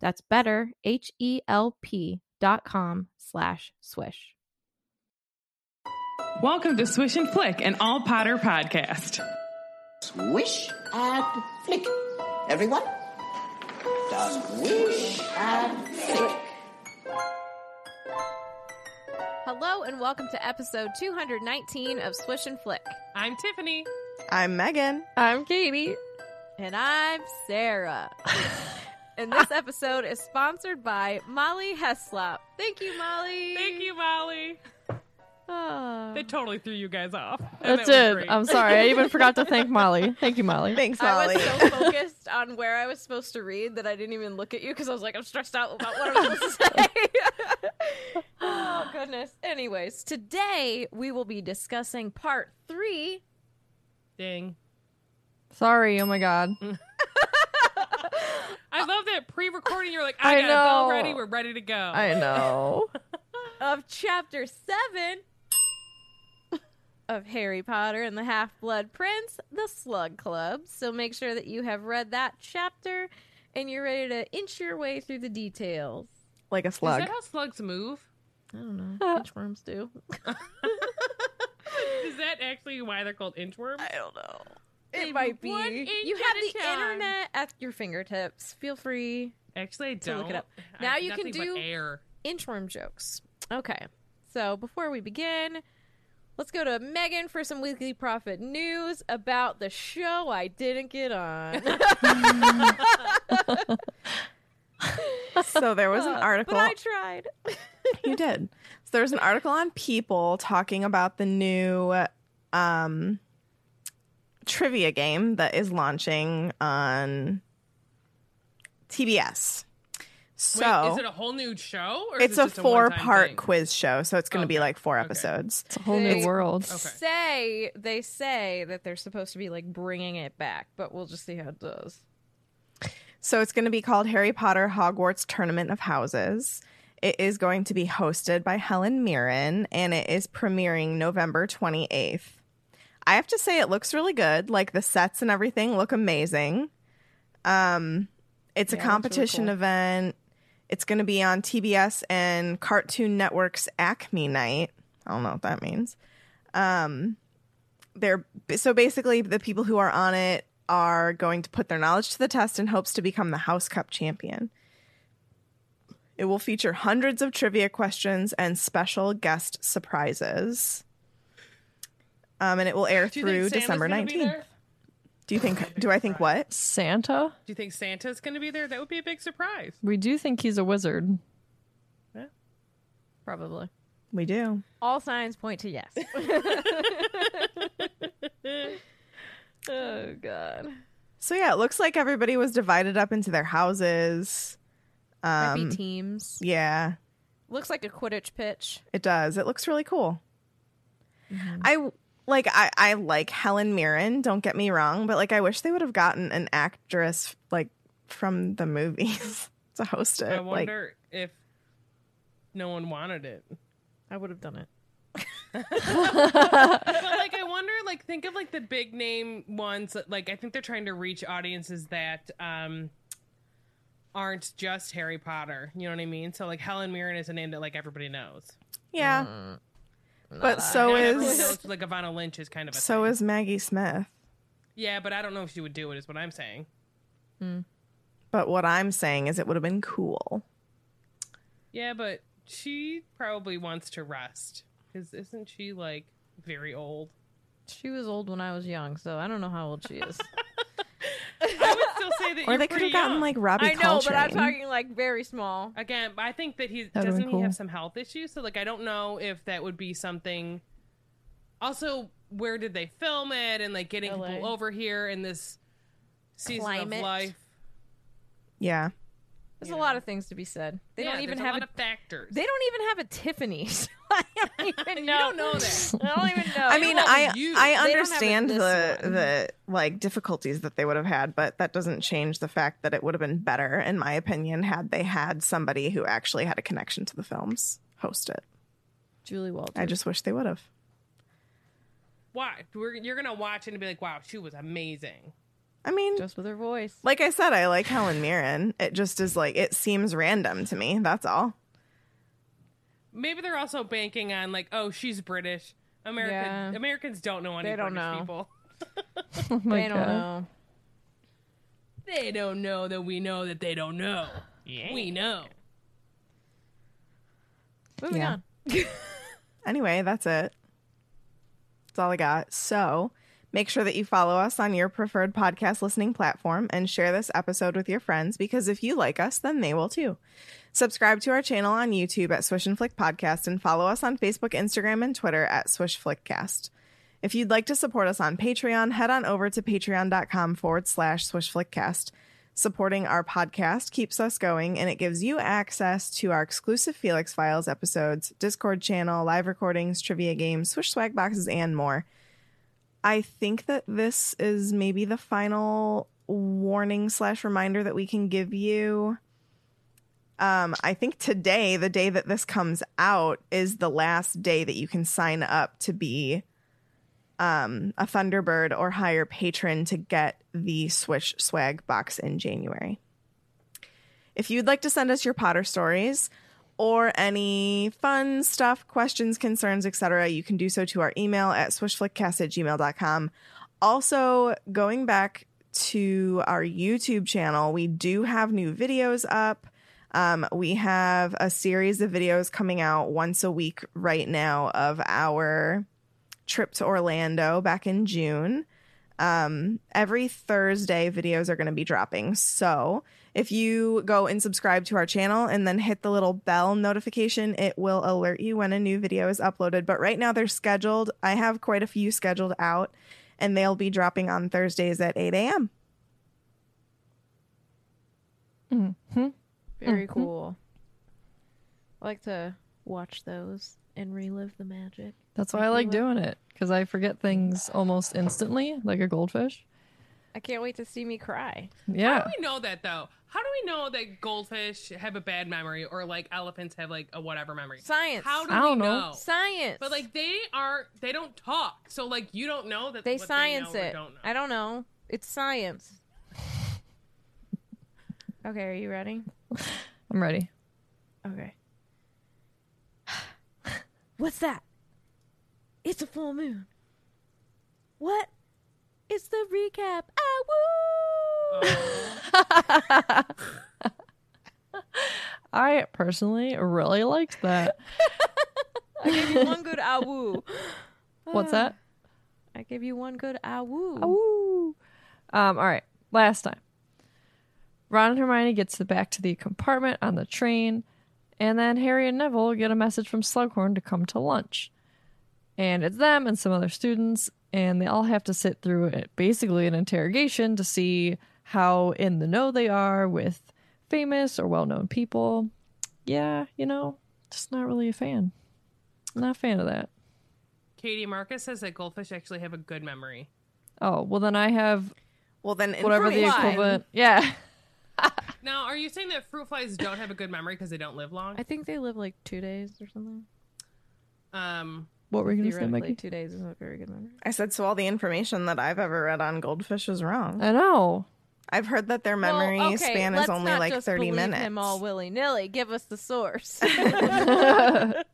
That's better, H-E-L-P dot com slash swish. Welcome to Swish and Flick, an all Potter podcast. Swish and flick. Everyone? Swish and flick. Hello and welcome to episode 219 of Swish and Flick. I'm Tiffany. I'm Megan. I'm Katie. And I'm Sarah. and this episode is sponsored by Molly Heslop. Thank you, Molly. Thank you, Molly. Ah. They totally threw you guys off. That's that it. great. I'm sorry. I even forgot to thank Molly. Thank you, Molly. Thanks, Molly. I was so focused on where I was supposed to read that I didn't even look at you because I was like, I'm stressed out about what I'm supposed to say. oh, goodness. Anyways, today we will be discussing part three. Ding. Sorry. Oh my God. I love that pre-recording. You're like, I, I got a bell know. ready. We're ready to go. I know. of chapter seven of Harry Potter and the Half Blood Prince, the Slug Club. So make sure that you have read that chapter and you're ready to inch your way through the details. like a slug. Is slug. that how slugs move? I don't know. Uh. Inchworms do. Is that actually why they're called inchworms? I don't know. It might be. You have the time. internet at your fingertips. Feel free. Actually, I To don't. look it up. I Now have you can do- air. Inchworm jokes. Okay. So before we begin, let's go to Megan for some weekly Prophet news about the show I didn't get on. So there was an article. But I tried. you did. So there was an article on People talking about the new um, trivia game that is launching on TBS. So Wait, is it a whole new show? Or it's is a just four one-time part thing? quiz show. So it's going to be like four okay. episodes. It's a whole new world. Okay. Say they say that they're supposed to be like bringing it back, but we'll just see how it does. So it's going to be called Harry Potter Hogwarts Tournament of Houses. It is going to be hosted by Helen Mirren and it is premiering November 28th. I have to say it looks really good. Like the sets and everything look amazing. Um it's a Yeah, it looks really competition cool. event. It's going to be on TBS and Cartoon Network's Acme Night. I don't know what that means. Um they're so basically the people who are on it are going to put their knowledge to the test in hopes to become the House Cup champion. It will feature hundreds of trivia questions and special guest surprises. Um, and it will air Do through December 19th. Do you think do I think what? Santa? Do you think Santa's going to be there? That would be a big surprise. We do think he's a wizard. Yeah, probably. We do. All signs point to yes. oh god. So yeah, it looks like everybody was divided up into their houses. Might Um, be teams. yeah, Looks like a Quidditch pitch. it does. It looks really cool. Mm-hmm. I like I I like Helen Mirren, don't get me wrong, but like I wish they would have gotten an actress like from the movies to host it. I like, wonder if no one wanted it. I would have done it. but like I wonder like think of like the big name ones that, like I think they're trying to reach audiences that um aren't just Harry Potter. You know what I mean? So like Helen Mirren is a name that like everybody knows. yeah. But so And everyone is knows like Evanna Lynch is kind of a so thing. is Maggie Smith. Yeah, but I don't know if she would do it is what I'm saying. Hmm. But what I'm saying is it would have been cool. Yeah, but she probably wants to rest. Cuz isn't she like very old? She was old when I was young, so I don't know how old she is. I would still say that Or you're they could have gotten young. like Robbie I know, but I'm talking like very small. Again, I think that he That would've doesn't been he have some health issues. So like I don't know if that would be something. Also, where did they film it? And like getting LA. people over here in this season Climate. of life. Yeah. There's You a lot of things to be said. They Yeah, don't even have a a, of factors. They don't even have a Tiffany's. I don't even you know. don't know that. I don't even know. I mean, I you. I They don't have it understand the one. the like difficulties that they would have had, but that doesn't change the fact that it would have been better, in my opinion, had they had somebody who actually had a connection to the films host it. Julie Walters. I just wish they would have. Why? We're, you're gonna watch it and be like, "Wow, she was amazing." I mean, just with her voice. like I said, I like Helen Mirren. It just is like it seems random to me. That's all. Maybe they're also banking on like, "Oh, she's British." American Yeah. Americans don't know any They don't British know. people. Oh my they don't know. They don't know that we know that they don't know. We know. Moving Yeah. on. Anyway, that's it. That's all I got. So make sure that you follow us on your preferred podcast listening platform and share this episode with your friends because if you like us, then they will too. Subscribe to our channel on YouTube at Swish and Flick Podcast and follow us on Facebook, Instagram, and Twitter at Swish Flickcast. If you'd like to support us on Patreon, head on over to patreon.com forward slash Swish Flickcast. Supporting our podcast keeps us going and it gives you access to our exclusive Felix Files episodes, Discord channel, live recordings, trivia games, Swish swag boxes, and more. I think that this is maybe the final warning slash reminder that we can give you. Um, I think today, the day that this comes out, is the last day that you can sign up to be um, a Thunderbird or higher patron to get the Swish swag box in January. If you'd like to send us your Potter stories or any fun stuff, questions, concerns, etc., you can do so to our email at swishflickcast at gmail.com. Also, going back to our YouTube channel, we do have new videos up. Um, we have a series of videos coming out once a week right now of our trip to Orlando back in June. Um, every Thursday, videos are going to be dropping. So if you go and subscribe to our channel and then hit the little bell notification, it will alert you when a new video is uploaded. But right now, they're scheduled. I have quite a few scheduled out, and they'll be dropping on Thursdays at 8 a.m. Hmm. Very cool. I like to watch those and relive the magic. That's why I like doing it because I forget things almost instantly, like a goldfish. I can't wait to see me cry. Yeah. How do we know that though? How do we know that goldfish have a bad memory or like elephants have like a whatever memory? Science. How do I we don't know? know. Science. But like they are, they don't talk. So like you don't know that they what science they know or it. Don't know. I don't know. It's science. okay, are you ready? I'm ready. Okay. What's that? It's a full moon. What? It's the recap. Ah woo! I personally really liked that. I gave you one good ah woo. What's that? I gave you one good ah woo. Ooh. Um, all right. Last time. Ron and Hermione gets back to the compartment on the train, and then Harry and Neville get a message from Slughorn to come to lunch. And it's them and some other students, and they all have to sit through it, basically an interrogation to see how in the know they are with famous or well known people. Yeah, you know, just not really a fan. Not a fan of that. Katie Marcus says that goldfish actually have a good memory. Oh, well, then I have Well, then whatever the information- equivalent. Yeah. Now, are you saying that fruit flies don't have a good memory because they don't live long? I think they live like two days or something. Um, What were you going to say, Theoretically, Mikey? two days isn't a very good memory. I said so. All the information that I've ever read on goldfish is wrong. I know. I've heard that their memory Well, okay, span is only not like just thirty believe minutes. Him all willy nilly. Give us the source. that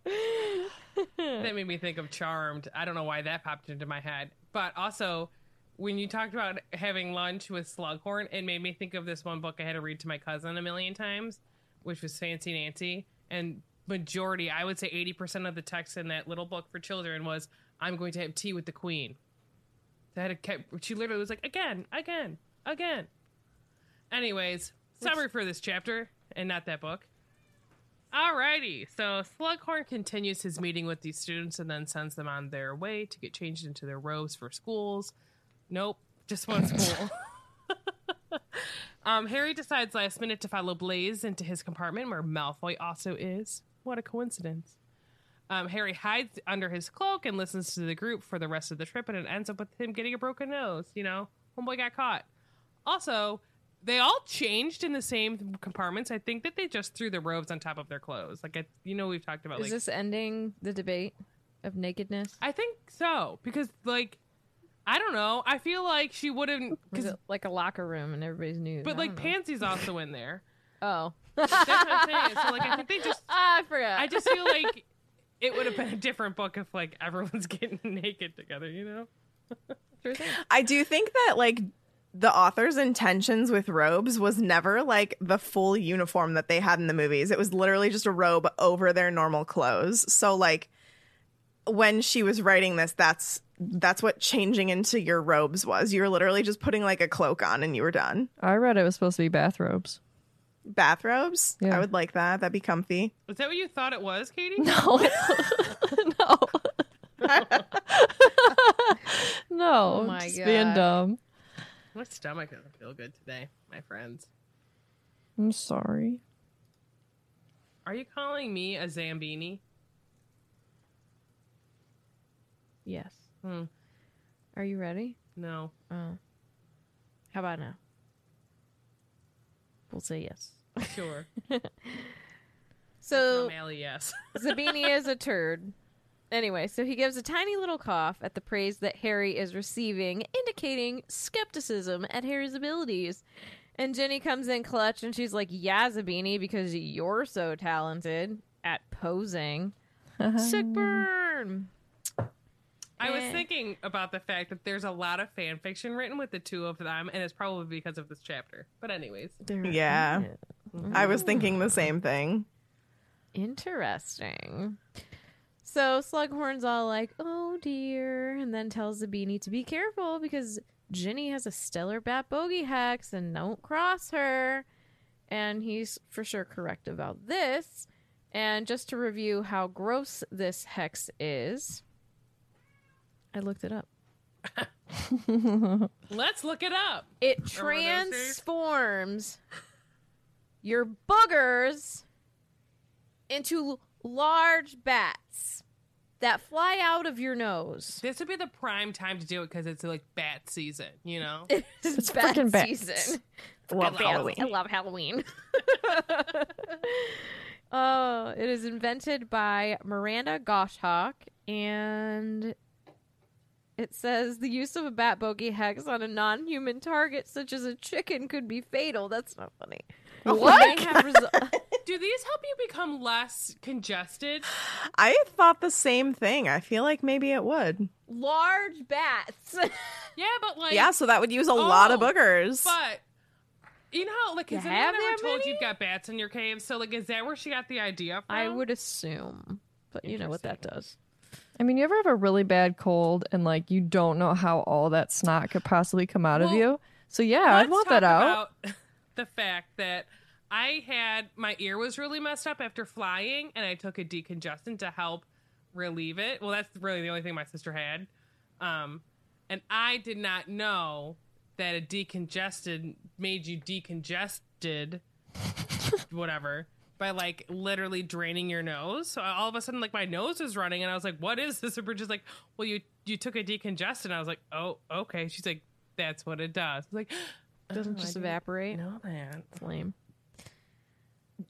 made me think of Charmed. I don't know why that popped into my head, but also when you talked about having lunch with Slughorn, it made me think of this one book I had to read to my cousin a million times, which was Fancy Nancy. And majority, I would say eighty percent of the text in that little book for children was, "I'm going to have tea with the Queen." That had kept. She literally was like, "Again, again, again." Anyways, summary for this chapter and not that book. Alrighty, so Slughorn continues his meeting with these students and then sends them on their way to get changed into their robes for schools. Nope, just one school. um, Harry decides last minute to follow Blaise into his compartment where Malfoy also is. What a coincidence. Um, Harry hides under his cloak and listens to the group for the rest of the trip, and it ends up with him getting a broken nose. You know, homeboy got caught. Also, they all changed in the same compartments. I think that they just threw the robes on top of their clothes. Like, I, you know, we've talked about Is like this ending the debate of nakedness? I think so because like I don't know. I feel like she wouldn't because like a locker room and everybody's nude? but like. Pansy's also in there. Oh, That's what I'm saying. So like I think they just Ah, I forgot. I just feel like it would have been a different book if like everyone's getting naked together, you know? Sure. I do think that like the author's intentions with robes was never like the full uniform that they had in the movies. It was literally just a robe over their normal clothes. So like when she was writing this, that's that's what changing into your robes was. You were literally just putting like a cloak on and you were done. I read it was supposed to be bathrobes. Bathrobes? Yeah. I would like that. That'd be comfy. Is that what you thought it was, Katie? No. no. no. Oh my just being dumb. My stomach doesn't feel good today, my friends. I'm sorry. Are you calling me a Zambini? Yes. Hmm. Are you ready? No. Oh. How about now? We'll say yes. Sure. So O'Malley, yes. Zabini is a turd. Anyway, so he gives a tiny little cough at the praise that Harry is receiving, indicating skepticism at Harry's abilities. And Jenny comes in clutch and she's like, Yeah, Zabini, because you're so talented at posing. Sick burn. I was thinking about the fact that there's a lot of fan fiction written with the two of them, and it's probably because of this chapter. But anyways, Yeah. I was thinking the same thing. Interesting. So Slughorn's all like, "Oh dear," and then tells Zabini to be careful because Ginny has a stellar bat bogey hex and don't cross her. And he's for sure correct about this. And just to review how gross this hex is, I looked it up. let's look it up. It Remember those days? transforms your boogers into large bats that fly out of your nose. This would be the prime time to do it because it's like bat season, you know? It's, freaking bat bats. season. Love Bats. Halloween. I love Halloween. oh, it is invented by Miranda Goshawk and it says the use of a bat bogey hex on a non-human target such as a chicken could be fatal. That's not funny. What? Resu- do these help you become less congested? I thought the same thing. I feel like maybe it would. large bats. Yeah, but like, Yeah, so that would use a lot of Oh, boogers. but you know how like You has have anyone ever that told many? you've got bats in your cave? So like, is that where she got the idea from? I would assume, but you know what that does. I mean, you ever have a really bad cold and like you don't know how all that snot could possibly come out of you? So yeah, I'd want that out. The fact that I had my ear was really messed up after flying, and I took a decongestant to help relieve it. Well, that's really the only thing my sister had, um, and I did not know that a decongestant made you decongested, whatever. By like literally draining your nose, so all of a sudden, like my nose was running, and I was like, "What is this?" And Bridget's like, "Well, you you took a decongestant." I was like, "Oh, okay." She's like, "That's what it does." I was like, Doesn't "Oh, just evaporate. No, that. It's lame.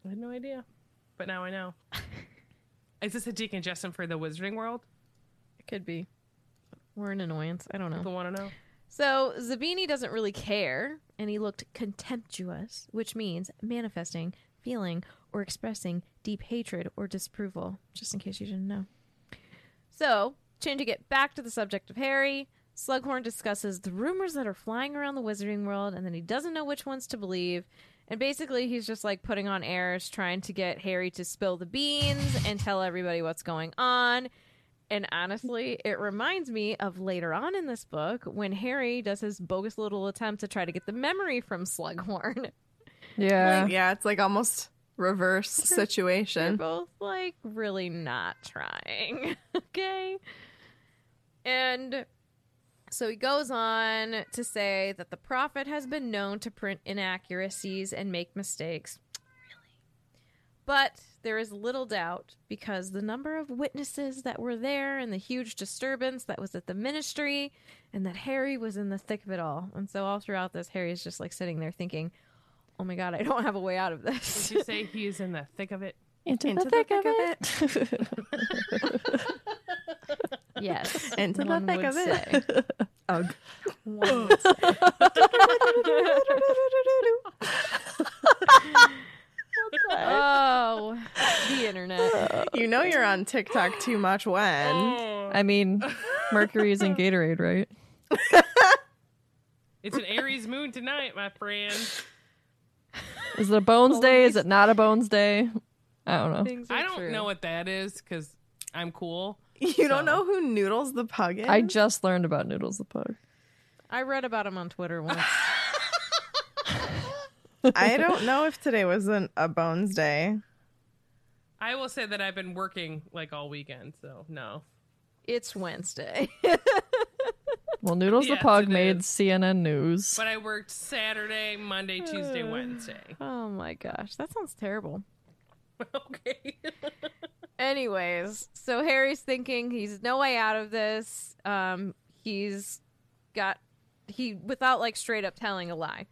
I had no idea, but now I know. Is this a decongestant for the Wizarding World? It could be. We're an annoyance. I don't know. People want to know. So Zabini doesn't really care, and he looked contemptuous, which means manifesting, feeling, or expressing deep hatred or disapproval, just in case you didn't know. So, changing it back to the subject of Harry, Slughorn discusses the rumors that are flying around the wizarding world, and then he doesn't know which ones to believe. And basically, he's just like putting on airs, trying to get Harry to spill the beans and tell everybody what's going on. And honestly, it reminds me of later on in this book when Harry does his bogus little attempt to try to get the memory from Slughorn. Yeah. yeah, it's like almost reverse They're situation. both like really not trying. okay. And so he goes on to say that the prophet has been known to print inaccuracies and make mistakes. Really? But there is little doubt because the number of witnesses that were there and the huge disturbance that was at the ministry and that Harry was in the thick of it all. And so all throughout this, Harry is just like sitting there thinking, oh my God, I don't have a way out of this. Did you say he's in the thick of it? Into, Into the thick, of it. yes. Into the one thick of it. Ugh. One would say. oh, the internet. You know you're on TikTok too much when. Oh, I mean, Mercury is in Gatorade, right? it's an Aries moon tonight, my friend. Is it a Bones Day? Is it not a Bones Day? I don't know. Things are I don't true. know what that is because I'm cool. You So- don't know who Noodles the pug is? I just learned about Noodles the Pug. I read about him on Twitter once. I don't know if today wasn't a Bones Day. I will say that I've been working like all weekend, so no. it's Wednesday. Well, Noodles Yes, the Pug made is. CNN News. But I worked Saturday, Monday, Tuesday, Wednesday. oh my gosh, that sounds terrible. okay. Anyways, so Harry's thinking he's no way out of this. Um, he's got he without like straight up telling a lie.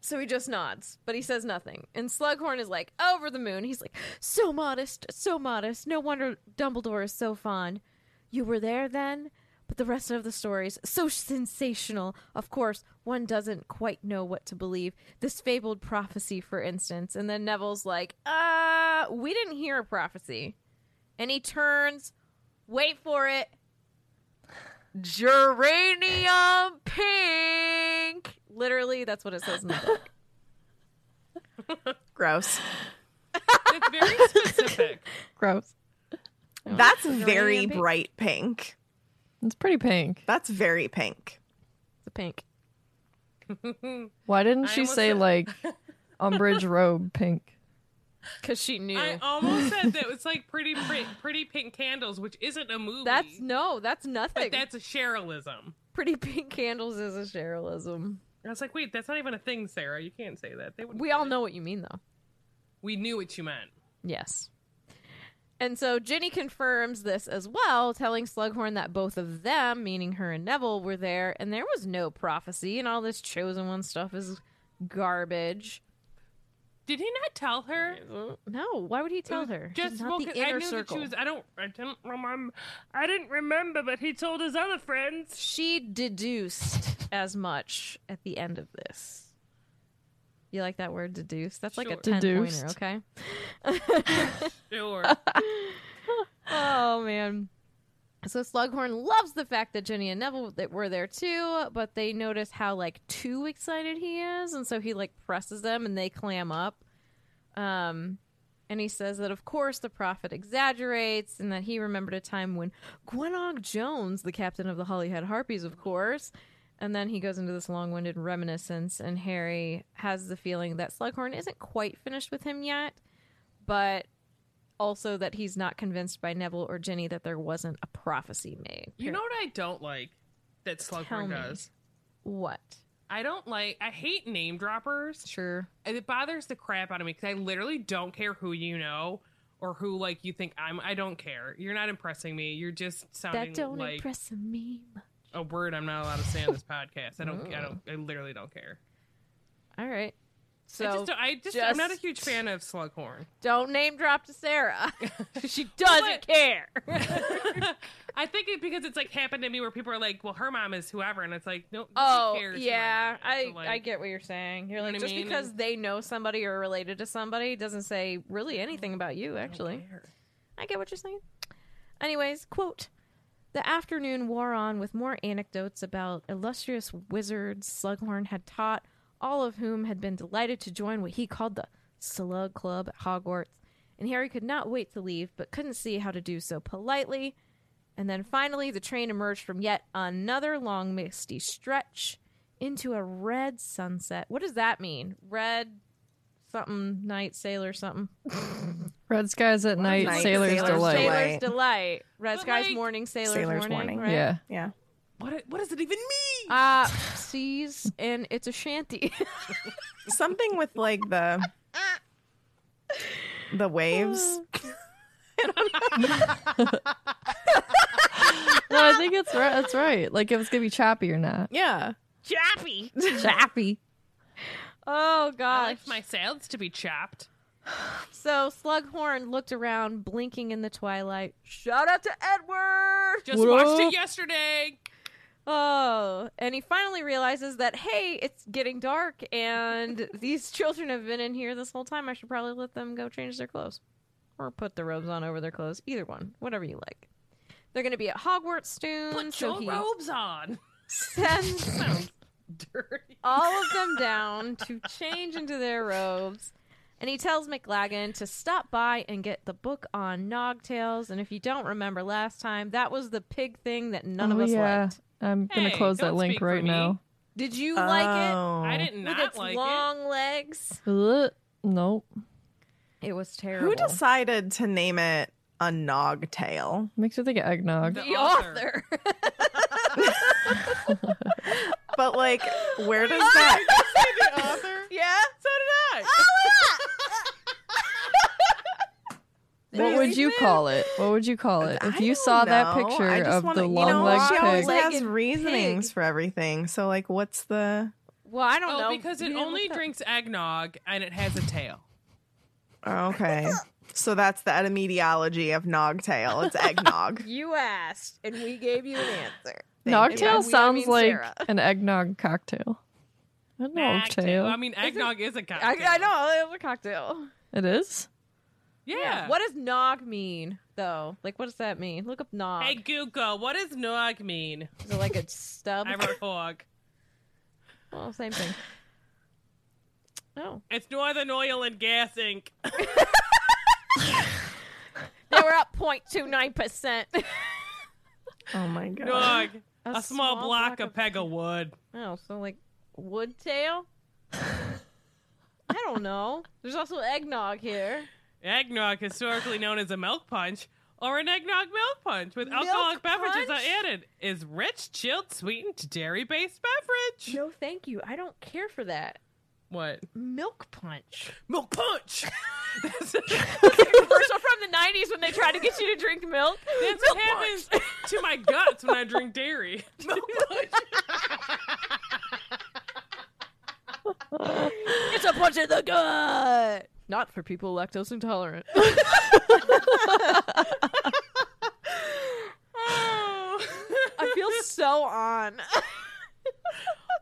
So he just nods, but he says nothing. And Slughorn is like over the moon. He's like, so modest, so modest. No wonder Dumbledore is so fond. You were there then? But the rest of the story's so sensational. Of course, one doesn't quite know what to believe. This fabled prophecy, for instance. And then Neville's like, uh, we didn't hear a prophecy. And he turns, wait for it, geranium pink. Literally, that's what it says in the book. Gross. it's very specific. Gross. That's Geranium very pink? bright pink. It's pretty pink. That's very pink. The pink. Why didn't I she almost say said- like Umbridge robe pink? Because she knew. I almost said that it's like pretty, pretty, pretty pink candles, which isn't a movie. that's no, that's nothing. but that's a Cherylism. Pretty Pink Candles is a Cherylism. I was like, wait, that's not even a thing, Sarah. You can't say that. They would. We all know what you mean, though. We knew what you meant. Yes. And so Ginny confirms this as well, telling Slughorn that both of them, meaning her and Neville, were there, and there was no prophecy, and all this chosen one stuff is garbage. Did he not tell her? No, why would he tell her? Just not well, the inner I knew circle. that she was. I don't. I didn't remember. I didn't remember, but he told his other friends. She deduced as much at the end of this. You like that word, deduce? That's like a Sure. 10 Deduced. pointer, okay? Sure. oh man. So Slughorn loves the fact that Jenny and Neville that were there too, but they notice how like too excited he is, and so he like presses them and they clam up. Um and he says that of course the prophet exaggerates and that he remembered a time when Gwenog Jones, the captain of the Holyhead Harpies, of course. And then he goes into this long-winded reminiscence, and Harry has the feeling that Slughorn isn't quite finished with him yet, but also that he's not convinced by Neville or Ginny that there wasn't a prophecy made. you know what I don't like that Slughorn does. what? I don't like. I hate name droppers. Sure. It bothers the crap out of me because I literally don't care who you know or who like you think I'm. I don't care. You're not impressing me. You're just sounding That don't like impress me. A word I'm not allowed to say on this podcast. I don't. I don't. I literally don't care. All right. So I just, I just, I'm not a huge fan of Slughorn. don't name drop to Sarah. she doesn't care. I think it because it's like happened to me where people are like, "Well, her mom is whoever," and it's like, no, Oh yeah. I So, like, I get what you're saying. You're like I just mean? because And- they know somebody or related to somebody doesn't say really anything about you. Actually, I get what you're saying. Anyways, quote. The afternoon wore on with more anecdotes about illustrious wizards Slughorn had taught, all of whom had been delighted to join what he called the Slug Club at Hogwarts. And Harry could not wait to leave, but couldn't see how to do so politely. And then finally, the train emerged from yet another long, misty stretch into a red sunset. What does that mean? Red something night sailor something. Red skies at night, Night, sailor's, sailor's delight. delight. Sailor's delight. Red But, skies like- morning, sailor's, Sailor's morning. morning. Right? Yeah. Yeah. What what does it even mean? Uh seas and it's a shanty. Something with like the the waves. No, I think it's right. That's right. Like if it's gonna be choppy or not. Yeah. choppy, Choppy. Oh God. I like my sails to be chopped. So Slughorn looked around, blinking in the twilight. Shout out to Edward! Just What watched up? it yesterday. Oh, and he finally realizes that hey, it's getting dark, and these children have been in here this whole time. I should probably let them go change their clothes, or put the robes on over their clothes. Either one, whatever you like. They're going to be at Hogwarts soon, Put so your he robes on. sends Sounds dirty. all of them down to change into their robes. And he tells McLaggen to stop by and get the book on Nogtails. And if you don't remember last time, that was the pig thing that none of Oh, us yeah. liked. I'm gonna Hey, close that link right now. Did you like it? Oh. I did With not its like long legs? Ugh. Nope. It was terrible. Who decided to name it a nog tail? Makes me think of eggnog. The The author. author. But like, where does oh, that? it. the author. yeah? So did I. Oh, what would you call it? What would you call it? If I you don't saw that know. picture I just of wanna- the you long know, legged she always pig, has Legged reasonings pig. for everything. So like, what's the? Well, I don't Oh, know. because it You only looked up. drinks eggnog and it has a tail. Oh, okay, so that's the etymology of nog tail. It's eggnog. You asked, and we gave you an answer. Thank you. Nogtail We- I sounds mean like Sarah. an eggnog cocktail. A nogtail. I mean, eggnog is a I, cocktail. I know it was a cocktail. It is. Yeah. What does nog mean, though? Like, what does that mean? Look up nog. Hey Google, what does nog mean? Is it like a stub? I wrote hog. well, same thing. Oh, It's Northern Oil and Gas Inc. they were up 0.29 percent. Oh my god. Nog. A A, small, small block, block peg of wood. Oh, so like wood tail? I don't know. There's also eggnog here. Eggnog, historically known as a milk punch, or an eggnog milk punch with Milk alcoholic beverages added, is rich, chilled, sweetened, dairy-based beverage. No, thank you. I don't care for that. What? Milk punch. Milk punch. that's Commercial from the 90s when they tried to get you to drink milk. that's what happens to my guts when I drink dairy. Milk punch. It's a punch in the gut. Not for people lactose intolerant. Oh. I feel so on.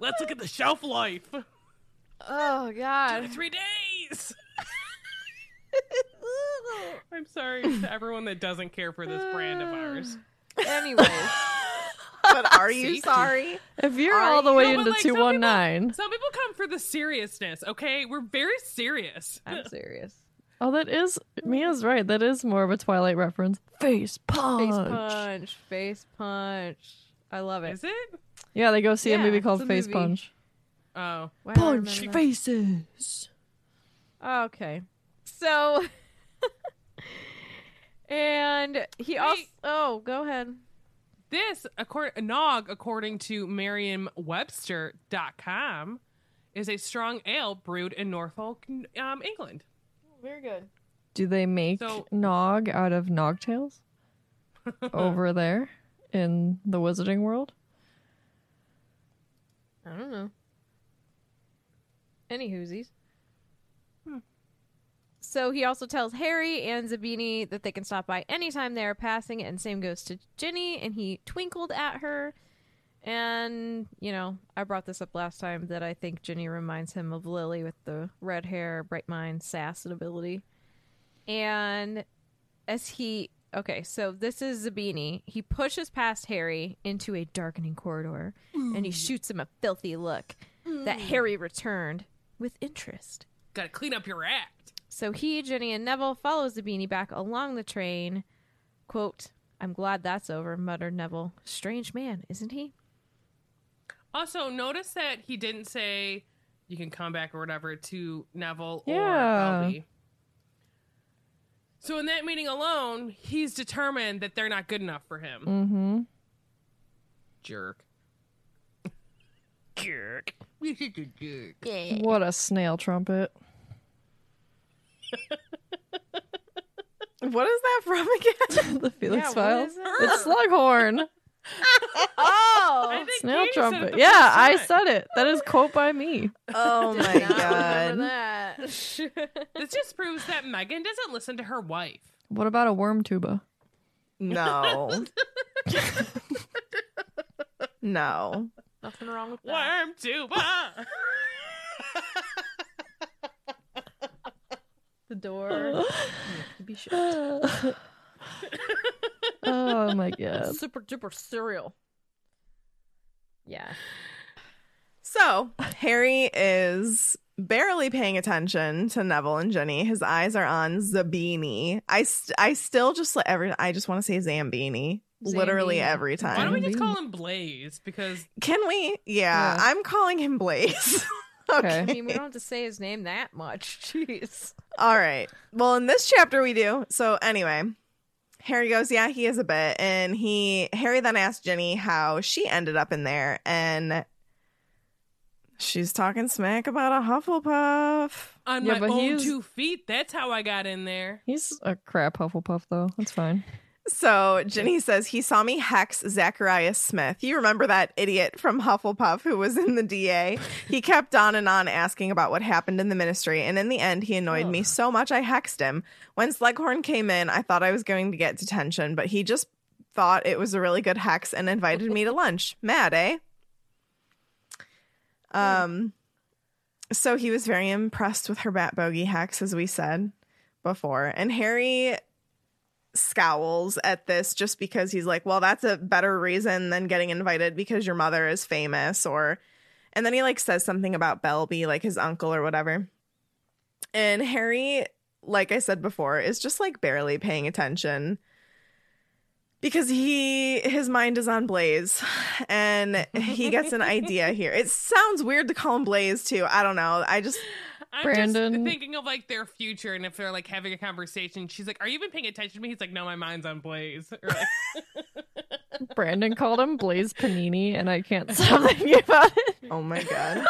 Let's look at the shelf life. Oh god. Three days. I'm sorry to everyone that doesn't care for this brand of ours. Anyways, But are you See? sorry? If you're Are all the you? way No, into like, some two one nine, Some people come for the seriousness, okay? We're very serious. I'm serious. oh, that is Mia's right. That is more of a Twilight reference. Face punch. Face punch. Face punch. I love it. Is it? Yeah, they go see a movie called Face movie. Punch. Oh. Why do I Punch faces. Okay. So and he also Oh, go ahead. This, according, nog, according to Merriam-Webster.com, is a strong ale brewed in Norfolk, um, England. Very good. Do they make So- nog out of nogtails over there in the wizarding world? I don't know. Any whoosies. Hmm. So he also tells Harry and Zabini that they can stop by anytime they are passing, and same goes to Ginny, and he twinkled at her. And, you know, I brought this up last time that I think Ginny reminds him of Lily with the red hair, bright mind, sass, and ability. And as he. Okay, so this is Zabini. He pushes past Harry into a darkening corridor, and he mm. shoots him a filthy look that mm. Harry returned with interest. Gotta clean up your act. So he, Jenny, and Neville follows Zabini back along the train. Quote, I'm glad that's over, muttered Neville. Strange man, isn't he? Also, notice that he didn't say you can come back or whatever to Neville Yeah. or Belby. So in that meeting alone, he's determined that they're not good enough for him. Mm-hmm. Jerk. Jerk. He's such a jerk. What a snail trumpet. What is that from again? the Felix Yeah, what Files. is it? It's Slughorn. Oh! Think Snail Katie said it trumpet. the Yeah, first I time. said it. That is quote by me. Oh my god. that. This just proves that Megan doesn't listen to her wife. What about a worm tuba? No. no. Nothing wrong with that. Worm tuba. The door. be shut. oh my god. Super duper cereal. Yeah. So, Harry is barely paying attention to Neville and Jenny. His eyes are on Zabini. I st- I still just let every I just want to say Zambini. Literally every time. Why don't we just call him Blaise? Because Can we? Yeah, Yeah. I'm calling him Blaise. Okay. I mean, we don't have to say his name that much. Jeez. All right. Well, in this chapter we do. So anyway, Harry goes, "Yeah, he is a bit." And he Harry then asks Jenny how she ended up in there and she's talking smack about a Hufflepuff. on Yeah, my but own he's- two feet, that's how I got in there. He's a crap Hufflepuff, though. That's fine. So Jenny says he saw me hex Zacharias Smith. You remember that idiot from Hufflepuff who was in the DA? He kept on and on asking about what happened in the ministry, and in the end, he annoyed me so much I hexed him. When Slughorn came in, I thought I was going to get detention, but he just thought it was a really good hex and invited me to lunch. Mad, eh? Um, so he was very impressed with her bat bogey hex, as we said before, and Harry scowls at this just because he's like, well, that's a better reason than getting invited because your mother is famous or and then he like says something about Belby, like his uncle or whatever. And Harry, like I said before, is just like barely paying attention because he his mind is on Blaise and he gets an idea here. It sounds weird to call him Blaise too. I don't know. I just I'm Brandon- just thinking of like their future, and if they're like having a conversation, she's like, "Are you even paying attention to me?" He's like, "No, my mind's on Blaise." Like, Brandon called him Blaise Panini, and I can't stop thinking about it. oh my god.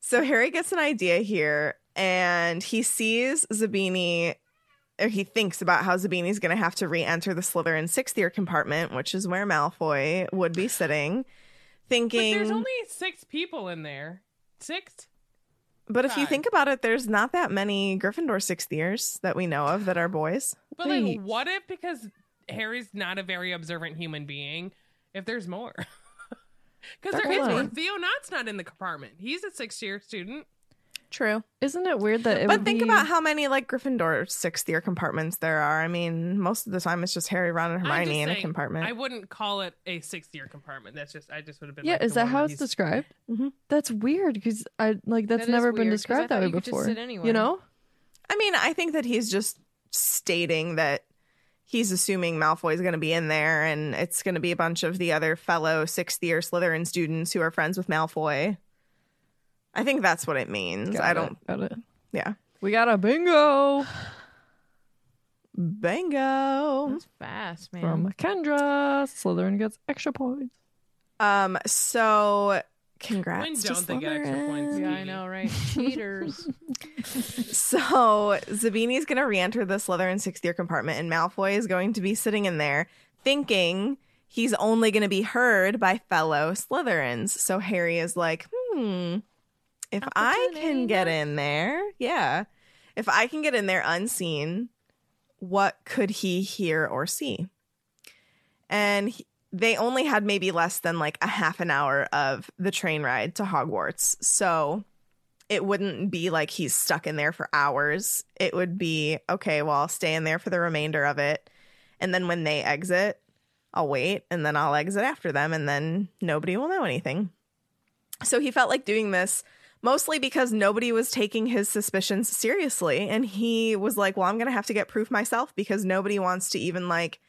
So Harry gets an idea here and he sees Zabini or he thinks about how Zabini's going to have to re-enter the Slytherin sixth year compartment, which is where Malfoy would be sitting, but there's only six people in there. Six. But if you think about it, there's not that many Gryffindor sixth years that we know of that are boys. But Wait. like, what if because Harry's not a very observant human being, if there's more? Because there is on. one. Theo Nott's not in the compartment. He's a sixth year student. True. Isn't it weird that it But would think be... about how many like Gryffindor sixth year compartments there are. I mean, most of the time it's just Harry, Ron, and Hermione just in a compartment. I wouldn't call it a sixth-year compartment. That's just I just would have been. Yeah, like, is that how it's he's- described? Mhm. That's weird because I like that's That is never been weird, 'cause I described that way you could just before. sit. You know? I mean, I think that he's just stating that he's assuming Malfoy's going to be in there and it's going to be a bunch of the other fellow sixth year Slytherin students who are friends with Malfoy. I think that's what it means. Got I it, don't, Got it. yeah. We got a bingo Bingo. That's fast, man. from Kendra. Slytherin gets extra points. Um, so congrats. When to don't they get extra points? Slytherin. yeah, I know, right? Cheaters. So Zabini's going to re-enter the Slytherin sixth year compartment, and Malfoy is going to be sitting in there thinking he's only going to be heard by fellow Slytherins. So Harry is like, hmm, if I can get in there, yeah, if I can get in there unseen, what could he hear or see? And he, they only had maybe less than like a half an hour of the train ride to Hogwarts. So it wouldn't be like he's stuck in there for hours. It would be, okay, well, I'll stay in there for the remainder of it. And then when they exit, I'll wait and then I'll exit after them and then nobody will know anything. So he felt like doing this mostly because nobody was taking his suspicions seriously. And he was like, well, I'm going to have to get proof myself because nobody wants to even like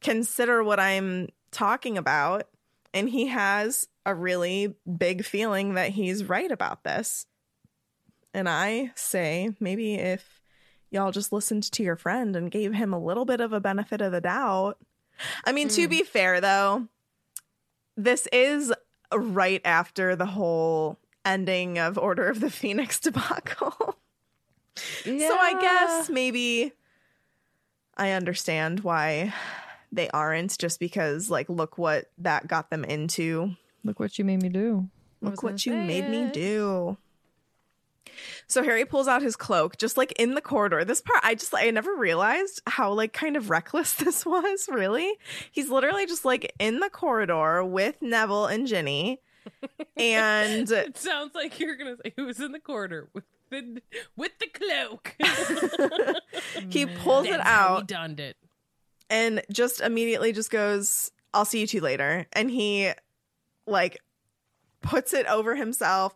consider what I'm talking about. And he has a really big feeling that he's right about this. And I say, maybe if y'all just listened to your friend and gave him a little bit of a benefit of the doubt. I mean, to hmm. be fair, though, this is right after the whole ending of Order of the Phoenix debacle. So I guess maybe I understand why they aren't just because like look what that got them into. Look what you made me do. Look what you say made me do. So Harry pulls out his cloak just like in the corridor. This part I just I never realized how like kind of reckless this was, really. He's literally just like in the corridor with Neville and Ginny. And It sounds like you're gonna say he was in the corner with the with the cloak. he pulls it That's how he out donned it. and just immediately just goes, I'll see you two later. And he like puts it over himself.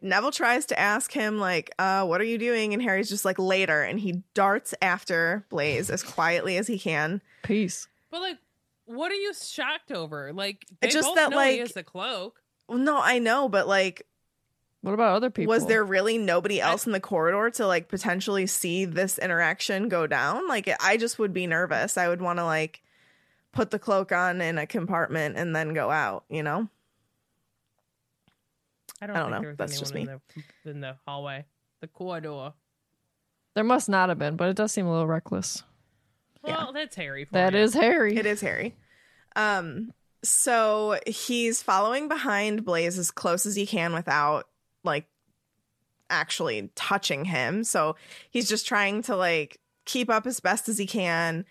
Neville tries to ask him, like, uh, what are you doing? And Harry's just like, later. And he darts after Blaise as quietly as he can. Peace. But like, what are you shocked over? Like, they It's just both that, know like- he has the cloak. Well, no, I know, but like, What about other people? was there really nobody else in the corridor to like potentially see this interaction go down? Like, I just would be nervous. I would want to like put the cloak on in a compartment and then go out, you know? I don't, I don't know. there was That's just anyone in the in the hallway, the corridor. There must not have been, but it does seem a little reckless. Well, that's Harry. For That you. is Harry. It is Harry. Um, so he's following behind Blaise as close as he can without like actually touching him. So he's just trying to like keep up as best as he can.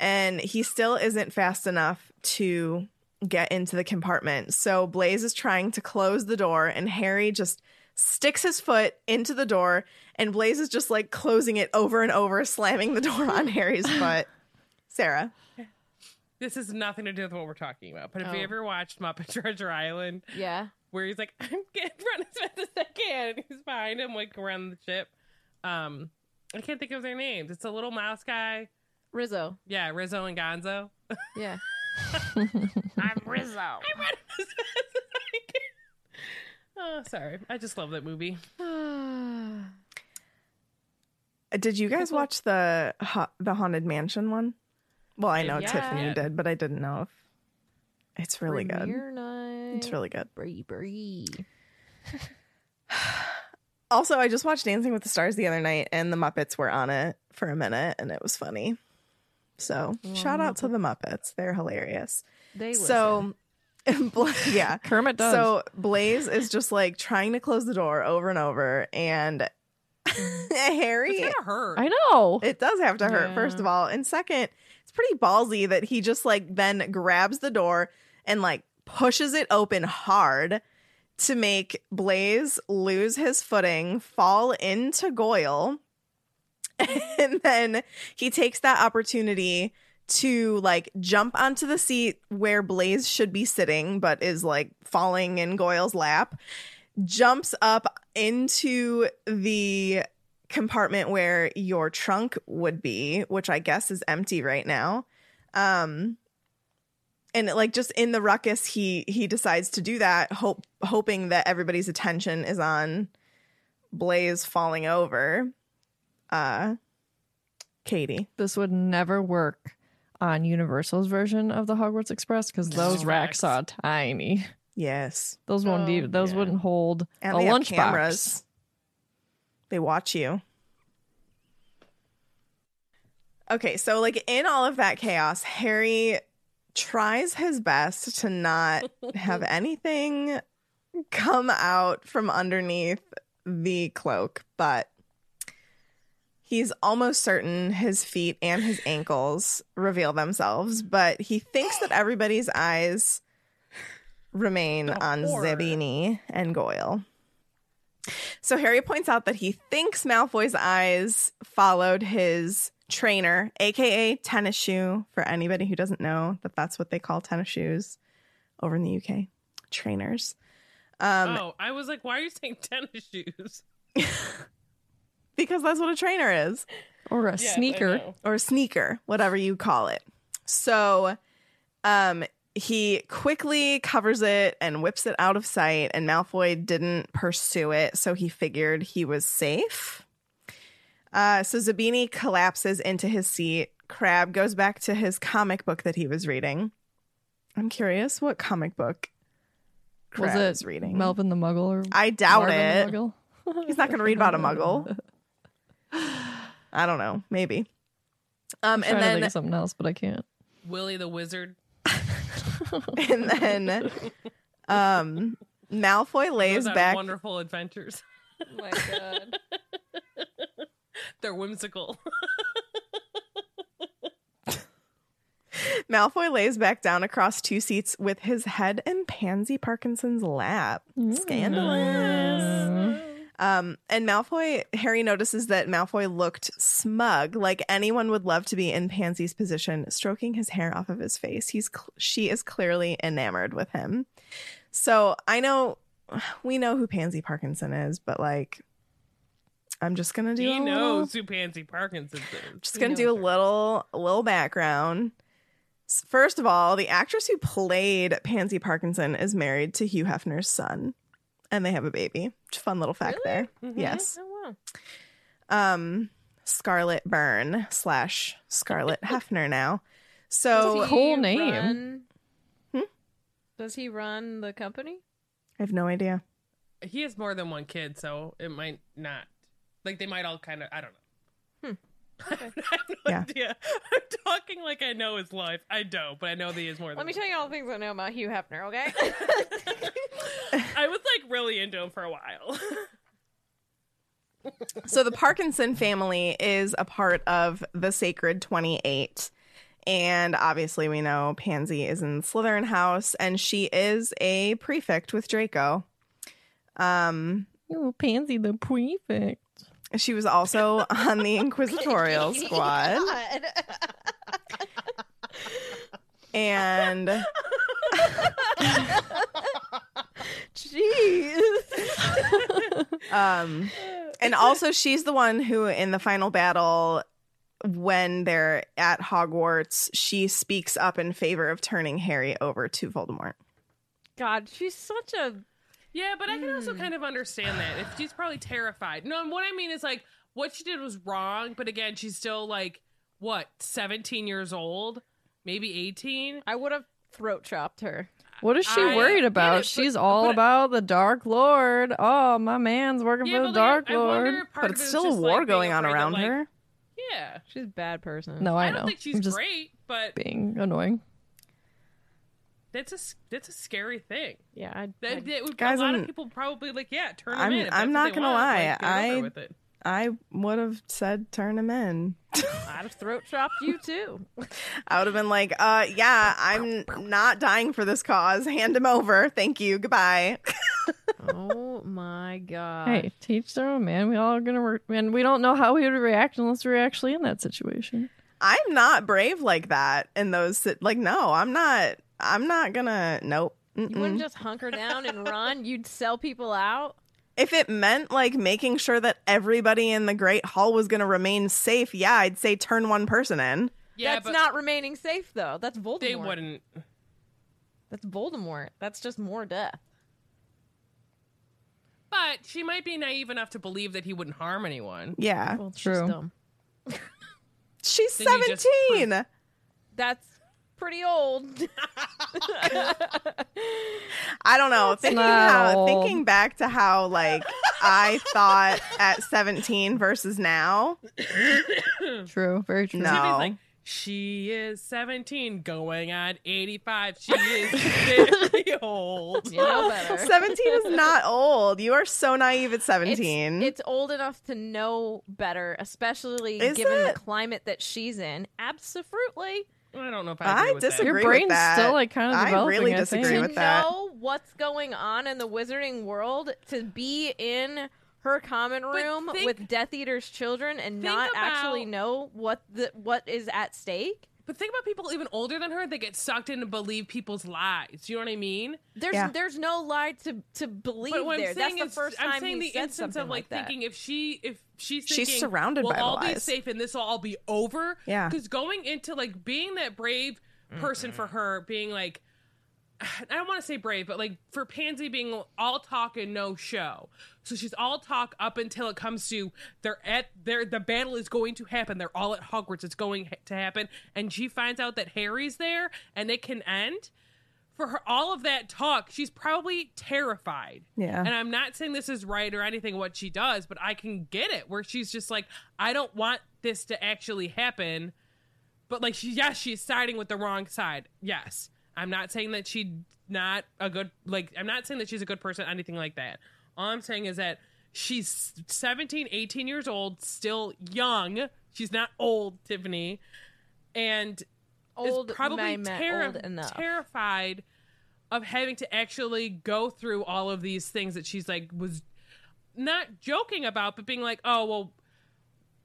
And he still isn't fast enough to get into the compartment. So Blaise is trying to close the door, and Harry just sticks his foot into the door, and Blaise is just like closing it over and over, slamming the door on Harry's foot. Sarah. This has nothing to do with what we're talking about. But have you Oh. ever watched Muppet Treasure Island, Yeah. where he's like, "I'm getting run as fast as I can," and he's behind him like around the ship. Um, I can't think of their names. It's a little mouse guy. Rizzo. Yeah, Rizzo and Gonzo. Yeah. I'm Rizzo. I'm running as fast as I can. Oh, sorry. I just love that movie. Did you guys watch the ha- the haunted mansion one? Well, I know Yeah. Tiffany Yeah. did, but I didn't know if it's really good. Night. It's really good. Bree bree. Also, I just watched Dancing with the Stars the other night, and the Muppets were on it for a minute, and it was funny. So, oh, shout out to the Muppets; they're hilarious. They So, Bla- yeah, Kermit does. So Blaise is just like trying to close the door over and over, and Harry It's gonna hurt. I know. It does have to hurt, first of all. And second, it's pretty ballsy that he just like then grabs the door and like pushes it open hard to make Blaise lose his footing, fall into Goyle. And then he takes that opportunity to like jump onto the seat where Blaise should be sitting, but is like falling in Goyle's lap, jumps up into the compartment where your trunk would be, which I guess is empty right now. Um and like just in the ruckus he he decides to do that hope hoping that everybody's attention is on Blaise falling over. Uh Katie. this would never work on Universal's version of the Hogwarts Express because those racks are tiny. Yes. Those won't Oh, even, those yeah. wouldn't hold And a they have lunchbox. They watch you. Okay, so like in all of that chaos, Harry tries his best to not have anything come out from underneath the cloak, but he's almost certain his feet and his ankles reveal themselves, but he thinks that everybody's eyes remain on. Zabini and Goyle. So Harry points out that he thinks Malfoy's eyes followed his trainer, aka tennis shoe. For anybody who doesn't know, that that's what they call tennis shoes over in the UK. Trainers. Um, oh, I was like, why are you saying tennis shoes? because that's what a trainer is. Or a Yes, sneaker. or a sneaker, whatever you call it. So um he quickly covers it and whips it out of sight and Malfoy didn't pursue it, so he figured he was safe. Uh so Zabini collapses into his seat. Crabbe goes back to his comic book that he was reading. I'm curious what comic book Was Crabbe it is reading. Melvin the Muggle or I doubt Marvin it. the Muggle? He's not going to read about a muggle. I don't know, maybe. Um I'm and trying to think then of something else, but I can't. Willie the Wizard. and then um Malfoy lays back wonderful adventures. Oh my god. They're whimsical. Malfoy lays back down across two seats with his head in Pansy Parkinson's lap. Scandalous. Um and Malfoy Harry notices that Malfoy looked smug, like anyone would love to be in Pansy's position, stroking his hair off of his face. He's cl- she is clearly enamored with him. So, I know we know who Pansy Parkinson is, but like I'm just going to do he a little- knows who Pansy Parkinson is. just He gonna do a her. little a little background first of all the actress who played pansy parkinson is married to hugh hefner's son and they have a baby Just fun little fact there Mhm. yes Oh wow. um scarlett byrne slash scarlett hefner now so Does he- Cool name. run- Hmm? Does he run the company? i have no idea He has more than one kid, so it might not. Like they might all kind of. I don't know. I have no Yeah. idea. I'm talking like I know his life. I don't, but I know that he has more. Let me one. tell you all the things I know about Hugh Hefner, okay? I was like really into him for a while. so the parkinson family is a part of the sacred 28 and obviously we know pansy is in slytherin house and she is a prefect with draco um Oh, Pansy the prefect. She was also on the Inquisitorial squad. And Jeez. um and also she's the one who in the final battle when they're at Hogwarts, she speaks up in favor of turning Harry over to Voldemort. God, she's such a yeah, but I can also Hmm. kind of understand that if she's probably terrified. No, and what I mean is like what she did was wrong, but again, she's still like what 17 years old, maybe 18. I would have throat chopped her. What is she I worried get about? it, but- She's all but- about the Dark Lord. Oh, my man's working Yeah, for but the like, Dark I Lord. if part But of it's it is still a just, war like, being going on afraid that, around like- her. Yeah, She's a bad person. No, I, I, know. don't think she's I'm just great, but being annoying. That's a s- that's a scary thing. Yeah, I, That, that would, Guys, a lot I'm- of people probably like, yeah, turn them I'm- in. if I'm not gonna want, lie, like, get it over I- I would have said turn him in. I'd have throat chopped you too. I would have been like, uh yeah, I'm not dying for this cause. Hand him over. Thank you. Goodbye. oh my god. Hey, teach their own, man. We all are gonna work, and we don't know how we would react unless we we're actually in that situation. I'm not brave like that in those like no, I'm not I'm not gonna nope. You Mm-mm. wouldn't just hunker down and run. You'd sell people out. If it meant like making sure that everybody in the Great Hall was gonna remain safe, yeah, I'd say turn one person in. Yeah, That's not remaining safe though. That's Voldemort. they wouldn't. That's Voldemort. That's just more death. But she might be naive enough to believe that he wouldn't harm anyone. Yeah. Well, she's True. dumb. She's Then you just 17. That's pretty old. I don't know. Thinking how old. thinking back to how like I thought at 17 versus now. True, very true. No. She is 17, going on 85. She is very old. You know better. 17 is not old. You are so naive at 17. It's, it's old enough to know better, especially Is given it? the climate that she's in. Absolutely. I don't know if I, agree I with that. disagree Your with brain's that. still, like, kind of I developing, really I think. disagree to with that. know what's going on in the wizarding world, to be in her common room think- with Death Eater's children and think not actually know what the what is at stake. But think about people even older than her. They get sucked in to believe people's lies. You know what I mean? There's Yeah. there's no lie to to believe But what there. I'm That's saying the is, first I'm time saying he the said instance something of like that. thinking if she if she's She's surrounded we'll by the all be lies." safe and this will all be over. Yeah. because going into like being that brave person for her, being like. I don't want to say brave, but like for Pansy being all talk and no show. So she's all talk up until it comes to they're at their the battle is going to happen. They're all at Hogwarts. It's going to happen, and she finds out that Harry's there and it can end. For her, all of that talk, she's probably terrified. Yeah. And I'm not saying this is right or anything what she does, but I can get it where she's just like, I don't want this to actually happen. But like she yes, she's siding with the wrong side. Yes. I'm not saying that she's not a good like I'm not saying that she's a good person, anything like that. All I'm saying is that she's 17, 18 years old, still young. She's not old, Tiffany. And Old, is probably terri- old terrified of having to actually go through all of these things that she's like was not joking about, but being like, oh well,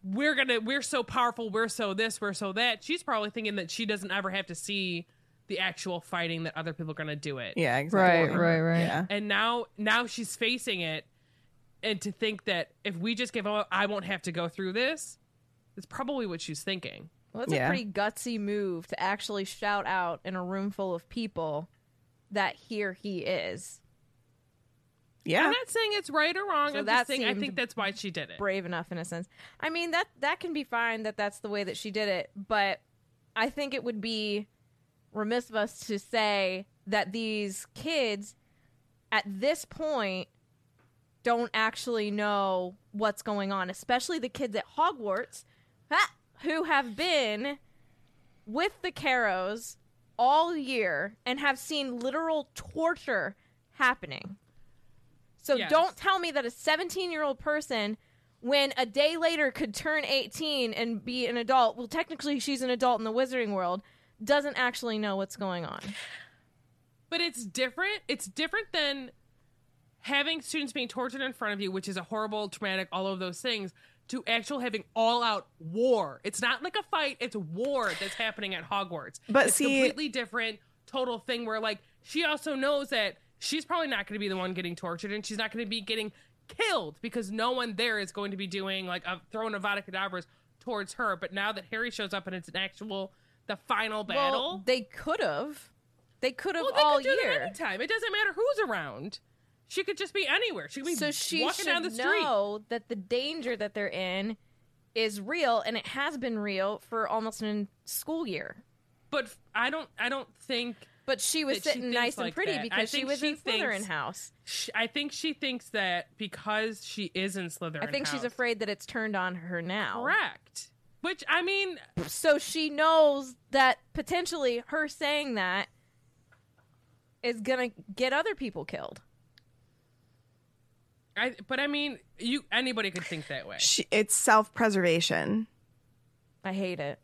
we're gonna we're so powerful, we're so this, we're so that. She's probably thinking that she doesn't ever have to see the actual fighting that other people are gonna do it. yeah, Right, exactly. right, right. Yeah. And now now she's facing it, and to think that if we just give up, I won't have to go through this. It's probably what she's thinking. Well, it's Yeah. a pretty gutsy move to actually shout out in a room full of people that here he is. Yeah. I'm not saying it's right or wrong. So I'm that just saying I think that's why she did it. Brave enough in a sense. I mean that that can be fine that that's the way that she did it, but I think it would be remiss of us to say that these kids at this point don't actually know what's going on, especially the kids at Hogwarts ha, who have been with the Carrows all year and have seen literal torture happening. So Yes. don't tell me that a 17 year old person, when a day later could turn 18 and be an adult, well, technically she's an adult in the wizarding world, doesn't actually know what's going on. But it's different. It's different than having students being tortured in front of you, which is a horrible, traumatic, all of those things, to actual having all out war. It's not like a fight, it's war that's happening at Hogwarts. But it's see- completely different, total thing where like she also knows that she's probably not going to be the one getting tortured and she's not going to be getting killed because no one there is going to be doing like a throwing Avada Kedavras towards her. But now that Harry shows up and it's an actual the final battle. Well, they could have. They could have Well, they all could year. anytime. It doesn't matter who's around. She could just be anywhere. She could be So she walking down the street. know that the danger that they're in is real, and it has been real for almost an school year. But I don't. I don't think. But she was she sitting thinks nice like and pretty that. Because she was she in Slytherin thinks- house. She, I think she thinks that because she is in Slytherin. I think she's afraid that it's turned on her now. Correct. Which I mean, So she knows that potentially her saying that is gonna get other people killed. I. But I mean, you anybody could think that way. She, it's self preservation. I hate it.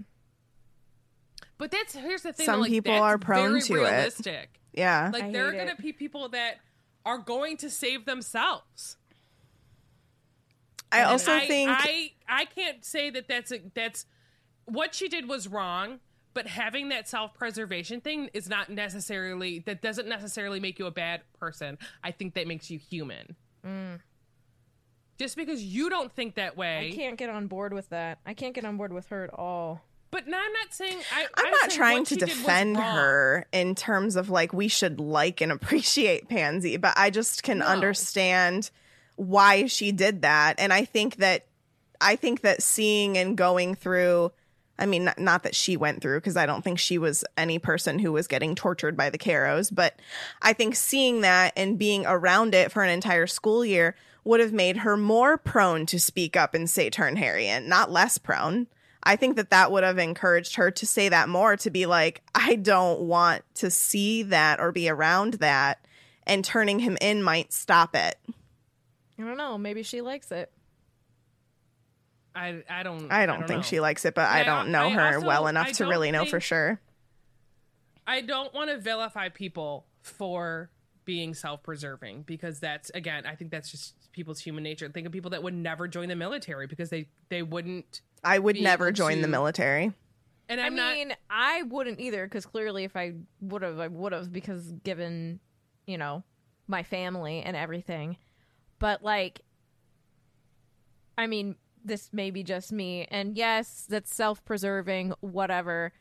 But that's here's the thing. Some like, people are prone very to it. Yeah. Like I there are hate going it. to be people that are going to save themselves. I also I, think I I can't say that that's a, that's what she did was wrong, but having that self preservation thing is not necessarily that doesn't necessarily make you a bad person. I think that makes you human. Mm. Just because you don't think that way, I can't get on board with that. I can't get on board with her at all. but now I'm not saying I, I'm not saying trying to she did was defend her in terms of like we should like and appreciate Pansy, but I just can No. understand why she did that. And I think that I think that seeing and going through I mean not, not that she went through because I don't think she was any person who was getting tortured by the Carrows, but I think seeing that and being around it for an entire school year would have made her more prone to speak up and say turn Harry in, not less prone. I think that that would have encouraged her to say that more to be like, I don't want to see that or be around that. And turning him in might stop it. I don't know. Maybe she likes it. I I don't I don't, think know. she likes it, but I Yeah, don't know I her also- well enough to really know for sure. I don't want to vilify people for being self-preserving because that's again, I think that's just people's human nature. Think of people that would never join the military because they they wouldn't. I would never able join the military. And i I'm not. mean, I wouldn't either because clearly, if I would have, I would have because given, you know, my family and everything. But like, I mean, this may be just me, and yes, that's self-preserving, whatever.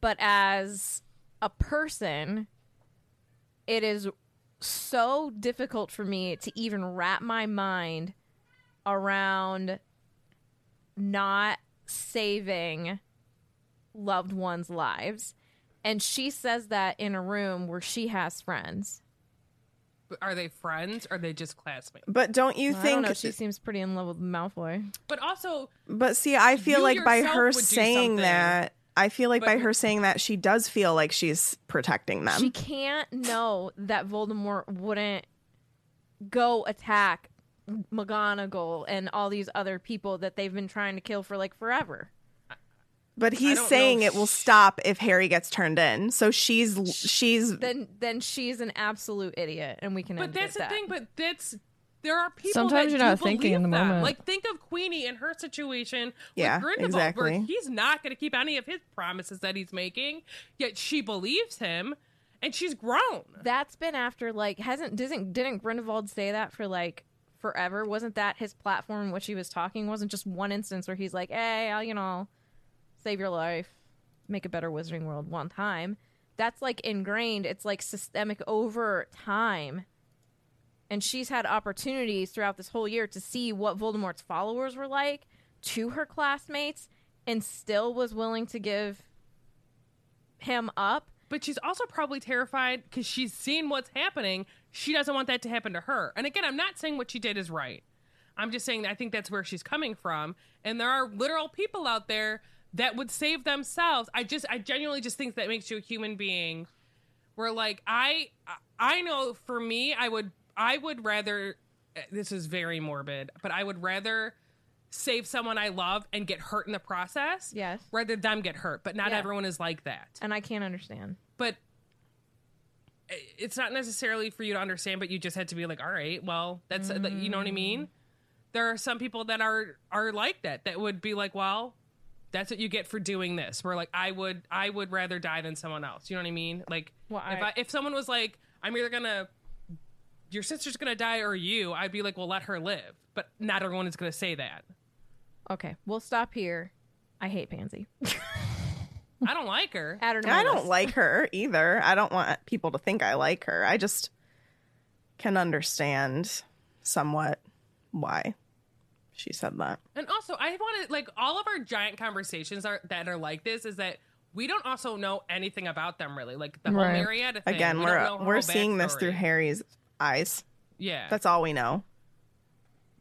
But as a person, it is so difficult for me to even wrap my mind around not saving loved ones' lives. And she says that in a room where she has friends. Are they friends? Or are they just classmates? But don't you I don't think? know. She seems pretty in love with Malfoy. But also, But see, I feel You like by yourself her would do saying something, that, I feel like but- by her saying that, she does feel like she's protecting them. She can't know that Voldemort wouldn't go attack McGonagall and all these other people that they've been trying to kill for like forever. But he's saying it will stop if Harry gets turned in. So she's she's Then then she's an absolute idiot, and we can. but admit that's the that. thing. But that's there are people. Sometimes that you're not do thinking in believe the that. moment. Like think of Queenie and her situation. Yeah, with Grindelwald, exactly. He's not going to keep any of his promises that he's making, yet she believes him, and she's grown. That's been after like hasn't doesn't didn't Grindelwald say that for like forever? Wasn't that his platform in which he was talking? Wasn't just one instance where he's like, "Hey, I'll you know save your life, make a better Wizarding World one time." That's like ingrained. It's like systemic over time. And she's had opportunities throughout this whole year to see what Voldemort's followers were like to her classmates and still was willing to give him up. But she's also probably terrified because she's seen what's happening. She doesn't want that to happen to her. And again, I'm not saying what she did is right. I'm just saying I think that's where she's coming from. And there are literal people out there that would save themselves. I just, I genuinely just think that makes you a human being. Where like I, I know for me, I would, I would rather. This is very morbid, but I would rather save someone I love and get hurt in the process. Yes. Rather them get hurt. But not Yeah. everyone is like that And I can't understand. but it's not necessarily for you to understand but you just had to be like all right well that's you know what i mean mm. there are some people that are are like that that would be like well that's what you get for doing this where like i would i would rather die than someone else you know what i mean like Well, if I- i if someone was like i'm either gonna your sister's gonna die or you i'd be like well let her live but not everyone is gonna say that Okay, we'll stop here. I hate Pansy. i don't like her Add her to my I don't like her either. I don't want people to think I like her. I just can understand somewhat why she said that. And also, I want to like all of our giant conversations are that are like this is that we don't also know anything about them really. Like the whole Right. Marietta thing. Again, we we're don't know her we're seeing this through. Harry's eyes. Yeah, That's all we know.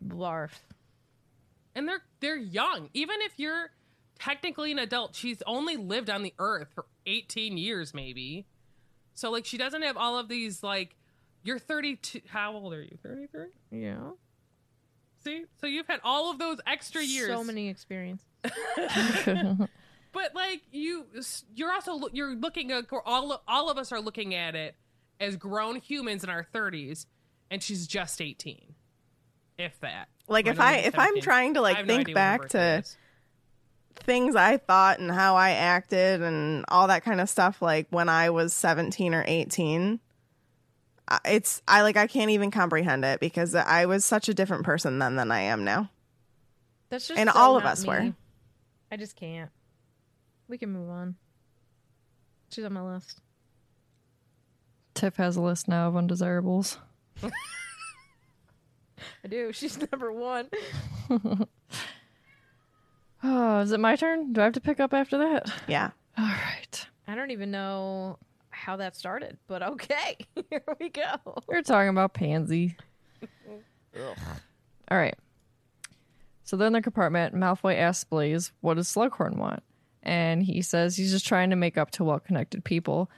Blarf. and they're they're young. Even if you're technically an adult, she's only lived on the earth for 18 years, maybe. So like, she doesn't have all of these like. You're 32. How old are you? 33. Yeah. See, so you've had all of those extra years. So many experience. but like you you're also you're looking uh, at all all of us are looking at it as grown humans in our 30s and she's just 18 if that Like, if I- think if I'm trying to, like, I have no think idea when her back to- is. Things I thought and how I acted and all that kind of stuff like when I was 17 or 18 I- it's I like I can't even comprehend it because I was such a different person then than I am now. That's just And so all of us me. were. I just can't. We can move on. She's on my list. Tiff has a list now of undesirables. I do. She's number one. Oh, is it my turn? Do I have to pick up after that? Yeah. All right. I don't even know how that started, but okay. Here we go. We're talking about Pansy. All right. So they're in their compartment. Malfoy asks Blaise, "What does Slughorn want?" And he says he's just trying to make up to well-connected people.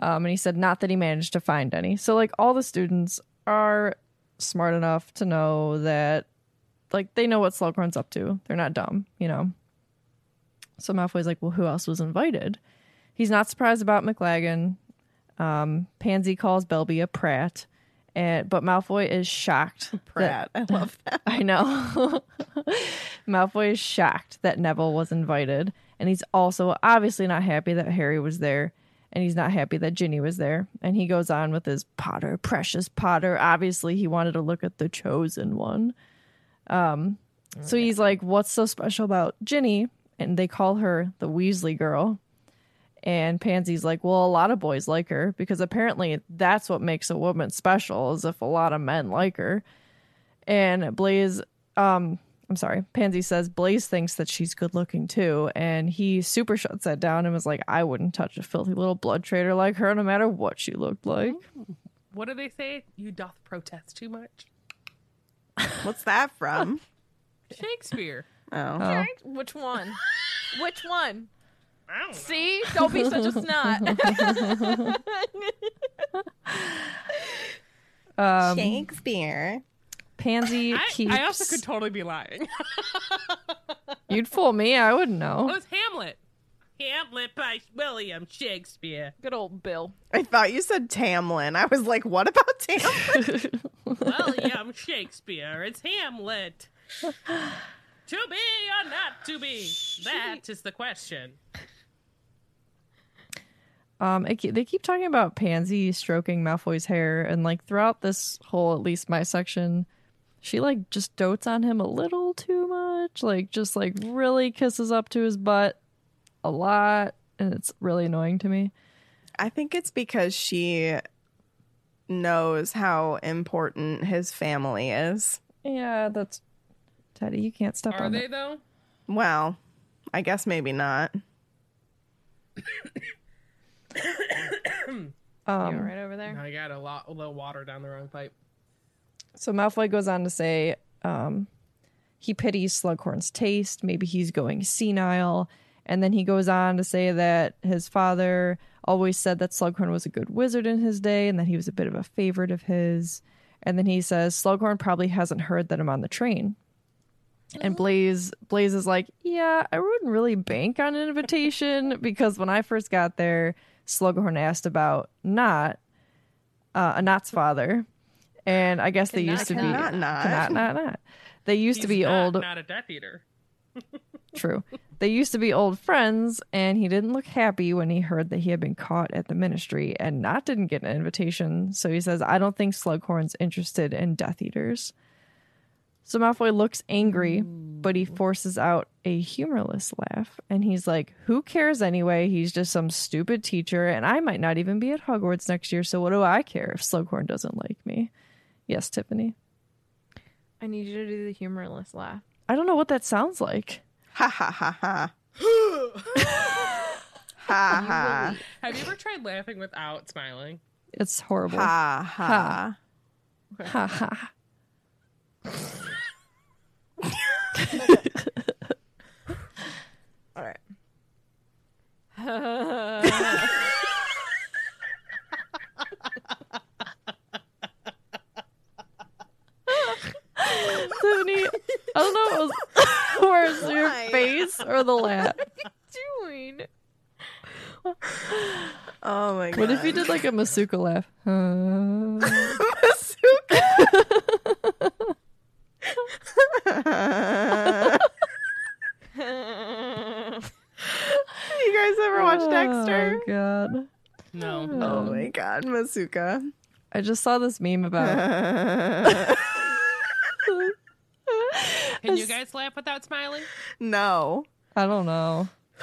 Um, and he said not that he managed to find any. So like all the students are smart enough to know that, like they know what Slughorn's up to. They're not dumb, you know. So Malfoy's like, "Well, who else was invited?" He's not surprised about McLaggen. Um, Pansy calls Belby a prat, and but Malfoy is shocked. that- I love that. I know. Malfoy is shocked that Neville was invited, and he's also obviously not happy that Harry was there, and he's not happy that Ginny was there. And he goes on with his Potter, precious Potter. Obviously, he wanted to look at the chosen one. Um, so he's like, "What's so special about Ginny?" And they call her the Weasley girl. And Pansy's like, well, a lot of boys like her because apparently that's what makes a woman special is if a lot of men like her. And Blaise, um, I'm sorry, Pansy says Blaise thinks that she's good looking too. And he super shuts that down and was like, I wouldn't touch a filthy little blood trader like her no matter what she looked like. What do they say? You doth protest too much. What's that from? Shakespeare. Oh. Oh. Which one? Which one? I don't know. See? Don't be such a snot. Um, Shakespeare. Pansy I, keeps. I also could totally be lying. You'd fool me. I wouldn't know. it was Hamlet. Hamlet by William Shakespeare. Good old Bill. I thought you said Tamlin. I was like, what about Tamlin? William Shakespeare. It's Hamlet. to be or not to be? That is the question. Um, it, they keep talking about Pansy stroking Malfoy's hair, and like throughout this whole, at least my section, she like just dotes on him a little too much. Like just like really kisses up to his butt a lot, and it's really annoying to me. I think it's because she knows how important his family is. Yeah, that's Teddy. You can't step Are on they that. though? Well, I guess maybe not. Um, you right over there. I got a lot, a little water down the wrong pipe. So Malfoy goes on to say um, he pities Slughorn's taste. Maybe he's going senile. And then he goes on to say that his father always said that Slughorn was a good wizard in his day and that he was a bit of a favorite of his. And then he says Slughorn probably hasn't heard that I'm on the train. And Blaise Blaise is like, yeah, I wouldn't really bank on an invitation because when I first got there, Slughorn asked about not uh, a Nott's father, and I guess they used to be cannot not. cannot not not. They used to be not, old. Not a Death Eater. True. They used to be old friends, and he didn't look happy when he heard that he had been caught at the ministry, and Nott didn't get an invitation. So he says, I don't think Slughorn's interested in Death Eaters. So Malfoy looks angry, but he forces out a humorless laugh, and he's like, Who cares anyway? He's just some stupid teacher, and I might not even be at Hogwarts next year, so what do I care if Slughorn doesn't like me? Yes, Tiffany. I need you to do the humorless laugh. I don't know what that sounds like. Ha ha ha ha. ha ha. Have you ever tried laughing without smiling? It's horrible. Ha ha. Ha ha. All right. Tiffany, I don't know if it was where's your face or the laugh. Doing. Oh my god. What if you did like a Masuka laugh? you guys ever watch oh Dexter? Oh my god. No. Oh my god, Masuka. I just saw this meme about Can you guys laugh without smiling? no. I don't know.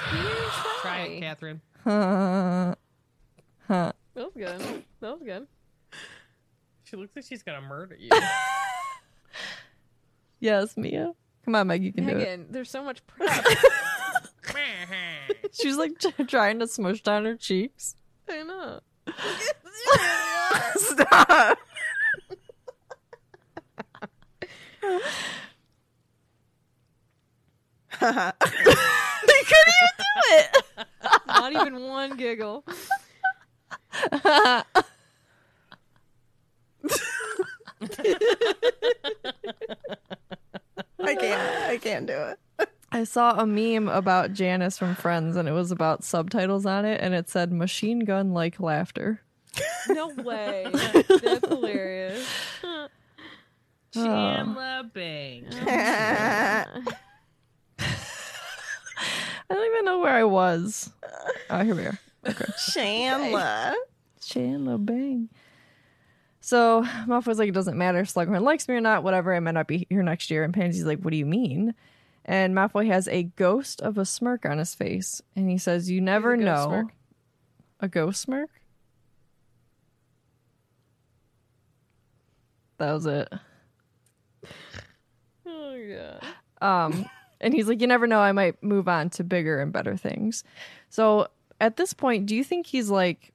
Try it, Catherine. Huh. Huh. That was good. That was good. She looks like she's gonna murder you. Yes, Mia. Come on, Meg, you can do it. Megan, there's so much prep. She's like trying to smush down her cheeks. I know. Stop. they couldn't even do it. Not even one giggle. I can't. I can't do it. I saw a meme about Janice from Friends, and it was about subtitles on it, and it said "machine gun like laughter." No way. That's hilarious. Chandler ah. Bing. I don't even know where I was. Oh, here we are. Chandler. Chandler Bang. So Malfoy's like, it doesn't matter if Slughorn likes me or not, whatever, I might not be here next year. And Pansy's like, what do you mean? And Malfoy has a ghost of a smirk on his face. And he says, you never ghost know. smirk? A ghost smirk? That was it. Oh god. Um, and he's like, you never know, I might move on to bigger and better things. So at this point, do you think he's like,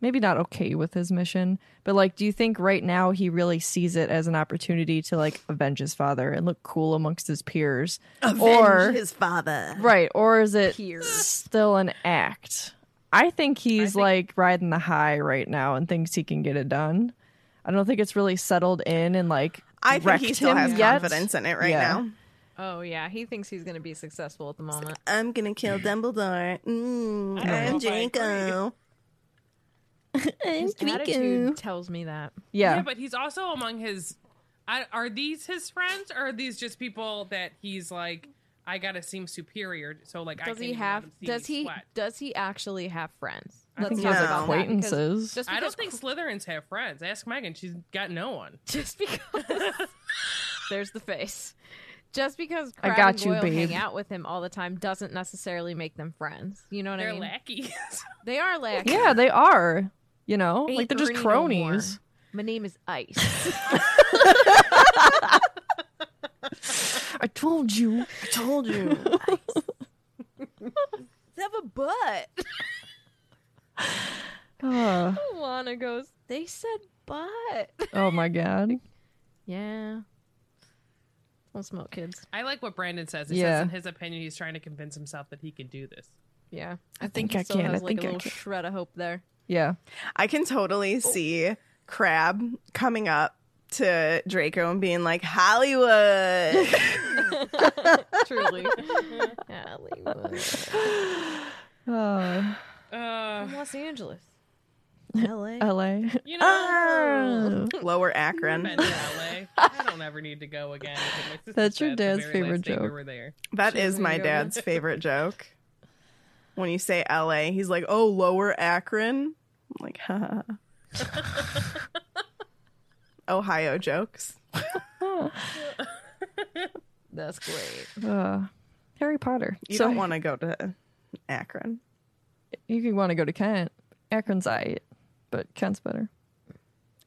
maybe not okay with his mission, but like, do you think right now he really sees it as an opportunity to like avenge his father and look cool amongst his peers? or his father. right, or is it Peers. still an act? I think he's think- like riding the high right now and thinks he can get it done. I don't think it's really settled in and like I think he still has yet. confidence in it right Yeah. now. Oh yeah, he thinks he's gonna be successful at the moment. I'm gonna kill Dumbledore. Mm, I don't know I'm if Draco. His attitude tells me that. Yeah. Yeah, but he's also among his. I, are these his friends, or are these just people that he's like? I gotta seem superior, so like I Does can't he even have? Does he? sweat. Does he actually have friends? I think he talk has about that, because acquaintances. Just I don't think Slytherins have friends. Ask Megan; she's got no one. just because there's the face. Just because I got and you, Goyle babe. hang out with him all the time doesn't necessarily make them friends. You know what They're I mean? They're lackeys. They are lackeys. Yeah, they are. You know, Ain't like they're just Ernie no cronies. My name is Ice. I told you. I told you. They have a butt. Uh, Lana goes. They said butt. oh my god. Yeah. Don't smoke, kids. I like what Brandon says. He Yeah. says in his opinion, he's trying to convince himself that he can do this. Yeah, I think he I still can. I Has, like, think a I little can. shred of hope there. Yeah. I can totally see Crabbe coming up to Draco and being like, Hollywood. Truly. Hollywood. Uh, Uh, From Los Angeles. L.A. LA. you know, Oh. Lower Akron. been to LA. I don't ever need to go again. because my sister's That's your dad's favorite last We joke. were there. That Sure, is my dad's favorite joke. When you say LA, he's like, oh, Lower Akron. I'm like, ha. Ohio jokes. That's great. Uh, Harry Potter. You so don't want to go to Akron. you could want to go to Kent. Akron's I, but Kent's better.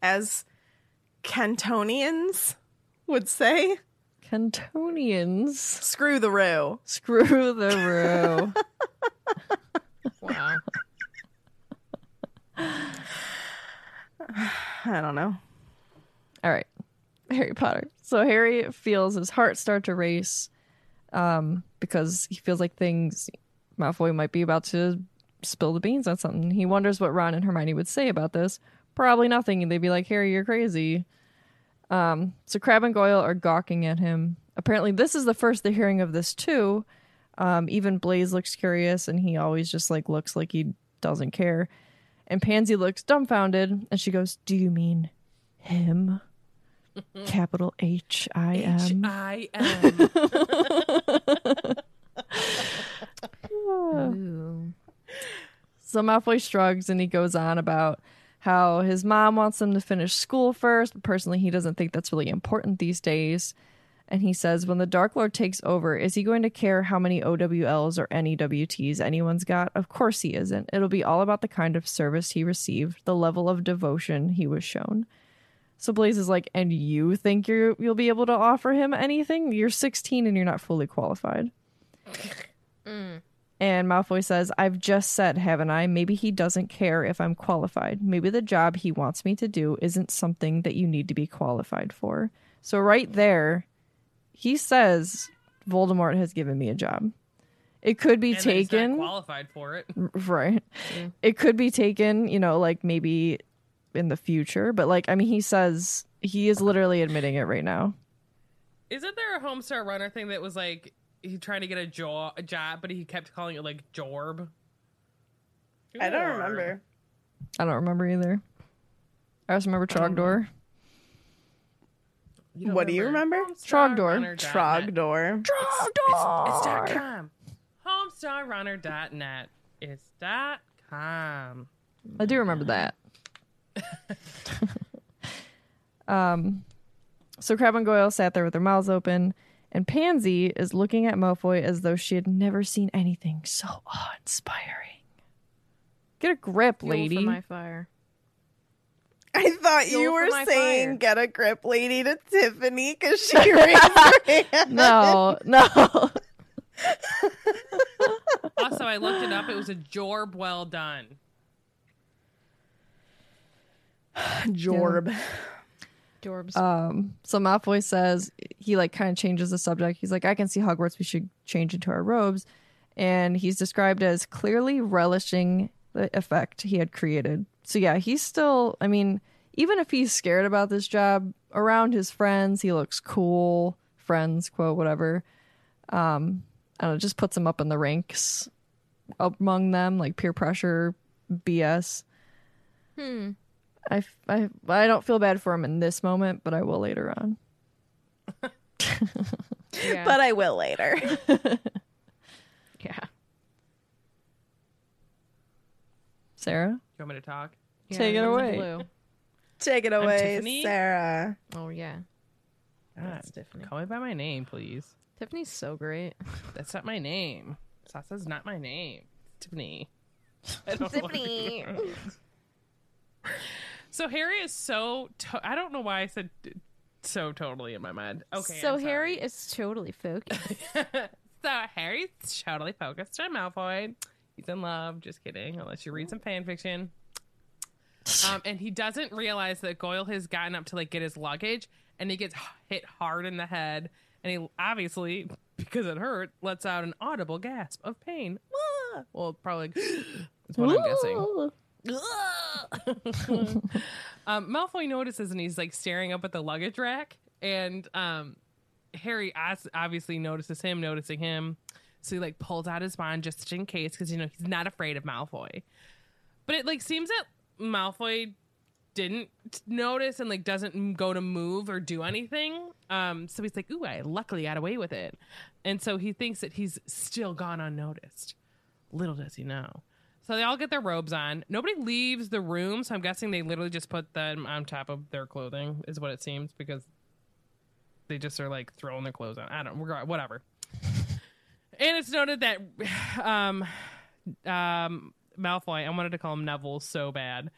As Kentonians would say, Kentonians. screw the row. Screw the row. Wow. I don't know. All right. Harry Potter. So Harry feels his heart start to race um, because he feels like things Malfoy might be about to spill the beans on something. He wonders what Ron and Hermione would say about this. Probably nothing. They'd be like, Harry, you're crazy. Um, so Crabbe and Goyle are gawking at him. Apparently, this is the first they're hearing of this too. Um, even Blaise looks curious, and he always just like looks like he doesn't care. And Pansy looks dumbfounded, and she goes, "Do you mean him?" Capital H I M. I am. Ooh. So Malfoy shrugs and he goes on about how his mom wants him to finish school first, but personally he doesn't think that's really important these days. And he says, when the Dark Lord takes over, is he going to care how many OWLs or NEWTs anyone's got? Of course he isn't. It'll be all about the kind of service he received, the level of devotion he was shown. So Blaze is like, and you think you're you'll be able to offer him anything? You're 16 and you're not fully qualified. Mm. And Malfoy says, I've just said, haven't I? Maybe he doesn't care if I'm qualified. Maybe the job he wants me to do isn't something that you need to be qualified for. So, right there, he says, Voldemort has given me a job. It could be And that he's not taken qualified for it. right. It could be taken, you know, like maybe in the future, but like I mean he says he is literally admitting it right now. Isn't there a Homestar Runner thing that was like he trying to get a, jo- a job, but he kept calling it like Jorb? I don't remember. I don't remember either. I just remember Trogdor. You don't What do you remember? HomestarRunner.net. Trogdor. Trogdor. It's dot com. HomestarRunner.net. It's dot com. I do remember that. um, so Crabbe and Goyle sat there with their mouths open, and Pansy is looking at Malfoy as though she had never seen anything so awe-inspiring. Get a grip, Fuel lady. for my fire. I thought Fuel you were saying fire. get a grip lady to Tiffany because she raised her hand. No, no. Also, I looked it up. It was a Jorb well done. Jorb. Jorbs. Um, so Malfoy says he like kind of changes the subject. He's like, I can see Hogwarts. We should change into our robes, and he's described as clearly relishing the effect he had created. So yeah, he's still. I mean, even if he's scared about this job, around his friends, he looks cool. Friends, quote whatever. Um, I don't just puts him up in the ranks among them, like peer pressure, BS. hmm. I, I, I don't feel bad for him in this moment, but I will later on. Yeah. But I will later. yeah. Sarah, You want me to talk? Yeah, Take it away. blue. Take it away, Tiffany. Sarah. Oh yeah. God, That's Tiffany. Call me by my name, please. Tiffany's so great. That's not my name. Sasa's not my name. It's Tiffany. I don't know what Tiffany. so Harry is so. To- I don't know why I said t- so totally in my mind. Okay. so I'm Harry sorry. is totally focused. so Harry's totally focused on Malfoy. He's in love. Just kidding. Unless you read some fan fiction. Um, and he doesn't realize that Goyle has gotten up to like get his luggage, and he gets hit hard in the head, and he obviously, because it hurt, lets out an audible gasp of pain. Ah! Well, probably is what I'm guessing. um, Malfoy notices and he's like staring up at the luggage rack, and um, Harry obviously notices him, noticing him. So he like pulls out his wand just in case, because you know he's not afraid of Malfoy. But it like seems that Malfoy didn't notice and like doesn't go to move or do anything. Um, so he's like, "Ooh, I luckily got away with it," and so he thinks that he's still gone unnoticed. Little does he know. So they all get their robes on. Nobody leaves the room, so I'm guessing they literally just put them on top of their clothing, is what it seems, because they just are like throwing their clothes on. I don't, whatever. And it's noted that um, um, Malfoy, I wanted to call him Neville so bad,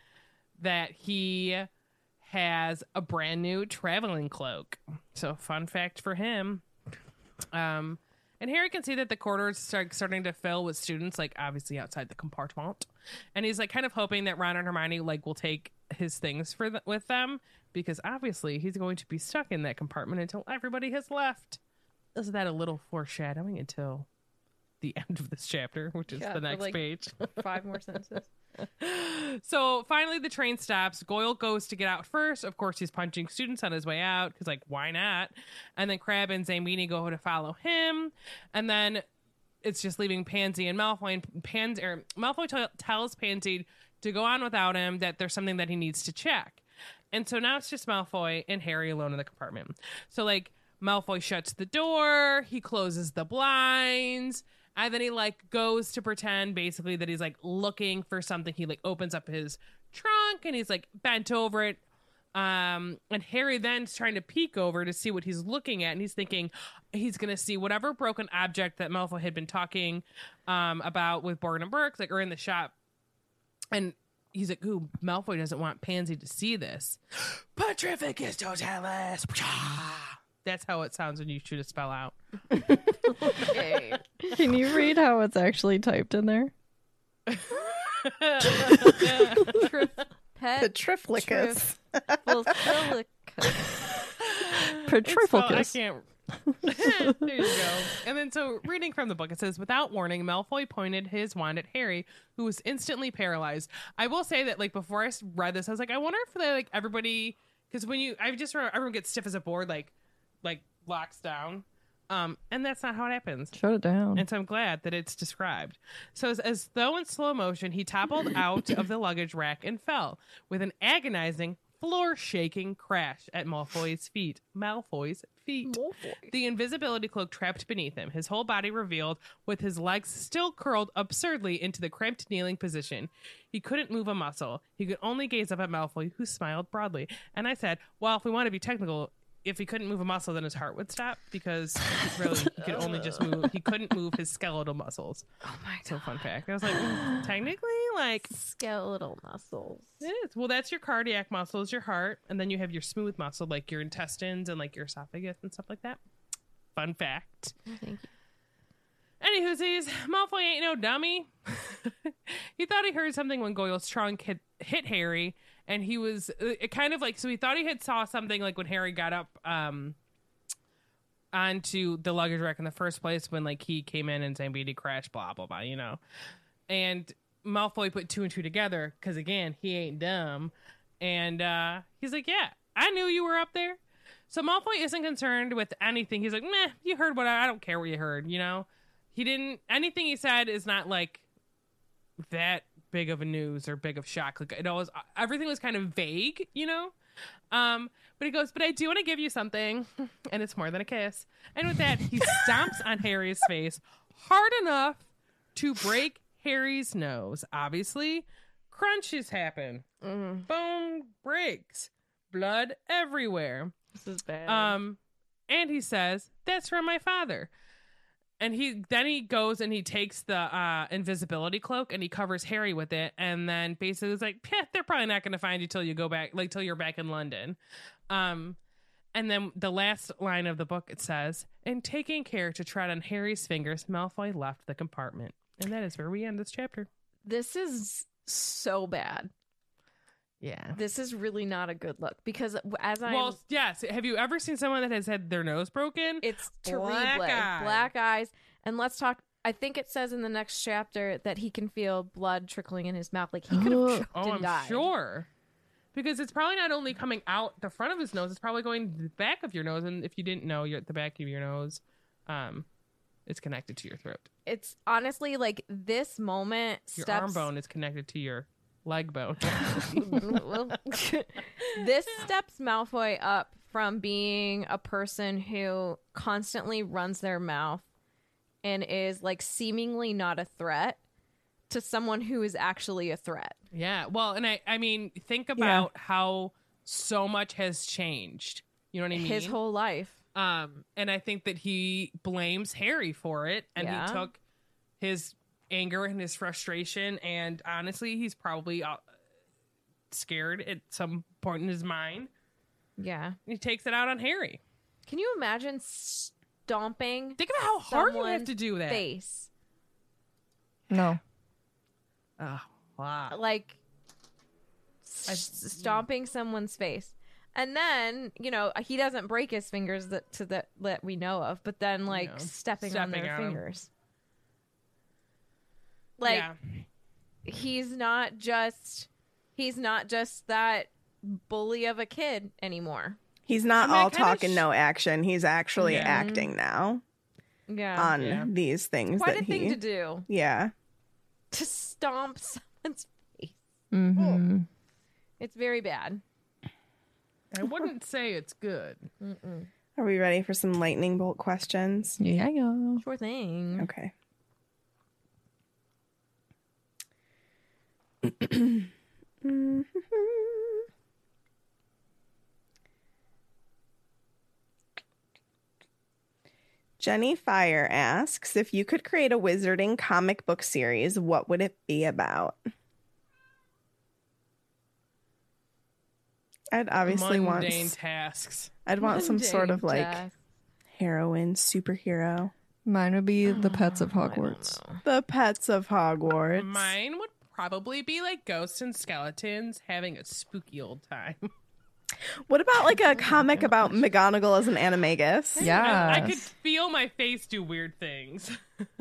that he has a brand new traveling cloak. So, fun fact for him. Um, and Harry can see that the corridors start starting to fill with students, like obviously outside the compartment. And he's like kind of hoping that Ron and Hermione like will take his things for th- with them because obviously he's going to be stuck in that compartment until everybody has left. Isn't that a little foreshadowing until the end of this chapter, which is Yeah, the next like, page? Five more sentences. so finally the train stops. Goyle goes to get out first. Of course he's punching students on his way out because like why not? And then Crabbe and Zabini go to follow him. And then it's just leaving pansy and malfoy and Pans- or malfoy t- tells pansy to go on without him that there's something that he needs to check. And so now it's just malfoy and harry alone in the compartment. So like malfoy shuts the door. He closes the blinds and then he like goes to pretend basically that he's like looking for something. He like opens up his trunk and he's like bent over it. Um, and Harry then's trying to peek over to see what he's looking at, and he's thinking he's gonna see whatever broken object that Malfoy had been talking um about with Borgin and Burke, like or in the shop. And he's like, "Ooh, Malfoy doesn't want Pansy to see this." Petrificus totalus. That's how it sounds when you shoot a spell out. Okay. Can you read how it's actually typed in there? Pet Petrificus. Basilica. It's spelled- I Petrificus. can't. there you go. And then, so reading from the book, it says, without warning, Malfoy pointed his wand at Harry, who was instantly paralyzed. I will say that, like, before I read this, I was like, I wonder if they, like, everybody, because when you, I just remember everyone gets stiff as a board, like, like locks down. Um, and that's not how it happens. Shut it down. And so I'm glad that it's described. So, as, as though in slow motion, he toppled out of the luggage rack and fell with an agonizing, floor shaking crash at Malfoy's feet. Malfoy's feet. Malfoy. The invisibility cloak trapped beneath him, his whole body revealed, with his legs still curled absurdly into the cramped kneeling position. He couldn't move a muscle. He could only gaze up at Malfoy, who smiled broadly. And I said, Well, if we want to be technical, if he couldn't move a muscle, then his heart would stop because he really he could only just move. He couldn't move his skeletal muscles. Oh my god! So fun fact. I was like, mm, technically, like Skeletal muscles. it is. Well, that's your cardiac muscles, your heart, and then you have your smooth muscle, like your intestines and like your esophagus and stuff like that. Fun fact. Thank you. Anywhoosies, Malfoy ain't no dummy. he thought he heard something when Goyle's trunk hit, hit Harry, and he was uh, it kind of like so he thought he had saw something like when Harry got up um onto the luggage rack in the first place when like he came in and Zabini crashed, blah blah blah, you know. And Malfoy put two and two together because again he ain't dumb, and uh he's like, yeah, I knew you were up there. So Malfoy isn't concerned with anything. He's like, meh, you heard what I, I don't care what you heard, you know. He didn't anything he said is not like that big of a news or big of shock. Like it always everything was kind of vague, you know. Um, but he goes, but I do want to give you something, and it's more than a kiss. And with that, he stomps on Harry's face hard enough to break Harry's nose. Obviously, crunches happen. Bone breaks. Blood everywhere. This is bad. Um, and he says, "That's from my father." And he then he goes and he takes the uh, invisibility cloak and he covers Harry with it, and then basically is like, "Peh, "They're probably not going to find you till you go back, like till you're back in London." Um, and then the last line of the book it says, "In taking care to tread on Harry's fingers, Malfoy left the compartment." And that is where we end this chapter. this is so bad. Yeah. This is really not a good look because as I Well, yes. Have you ever seen someone that has had their nose broken? it's terrible. Black eye. Black eyes. And let's talk. I think it says in the next chapter that he can feel blood trickling in his mouth. Like he could have choked Oh, and I'm died. sure. Because it's probably not only coming out the front of his nose, it's probably going to the back of your nose. And if you didn't know, you're at the back of your nose, um, it's connected to your throat. It's honestly like this moment Your steps. arm bone is connected to your leg bone. Well, this steps Malfoy up from being a person who constantly runs their mouth and is like seemingly not a threat to someone who is actually a threat. yeah. Well, and I, I mean, think about how so much has changed. You know what I mean? His whole life. Um, and I think that he blames Harry for it, and Yeah. he took his anger and his frustration, and honestly, he's probably uh, scared at some point in his mind. Yeah. He takes it out on Harry. Can you imagine stomping Think about how hard you have to do that. face? No. Oh, wow. Like stomping someone's face. And then, you know, he doesn't break his fingers that to that that we know of, but then like No. stepping, on their on 'em. fingers. Like yeah. he's not just he's not just that bully of a kid anymore. He's not And all kinda talk and sh- no action. He's actually Yeah. acting now Yeah. on Yeah. these things Quite that a thing to do. Yeah. To stomp someone's face. Mm-hmm. It's very bad. I wouldn't say it's good. Are we ready for some lightning bolt questions? Yeah, yeah. Sure thing. Okay. Jenny Fire asks if you could create a wizarding comic book series, what would it be about? I'd obviously want Mundane tasks. I'd want some sort of like Mundane tasks. heroine superhero. Mine would be the pets of Hogwarts. The pets of Hogwarts. Mine would probably be like ghosts and skeletons having a spooky old time. What about like a oh comic about McGonagall as an animagus? Yeah. I, I could feel my face do weird things.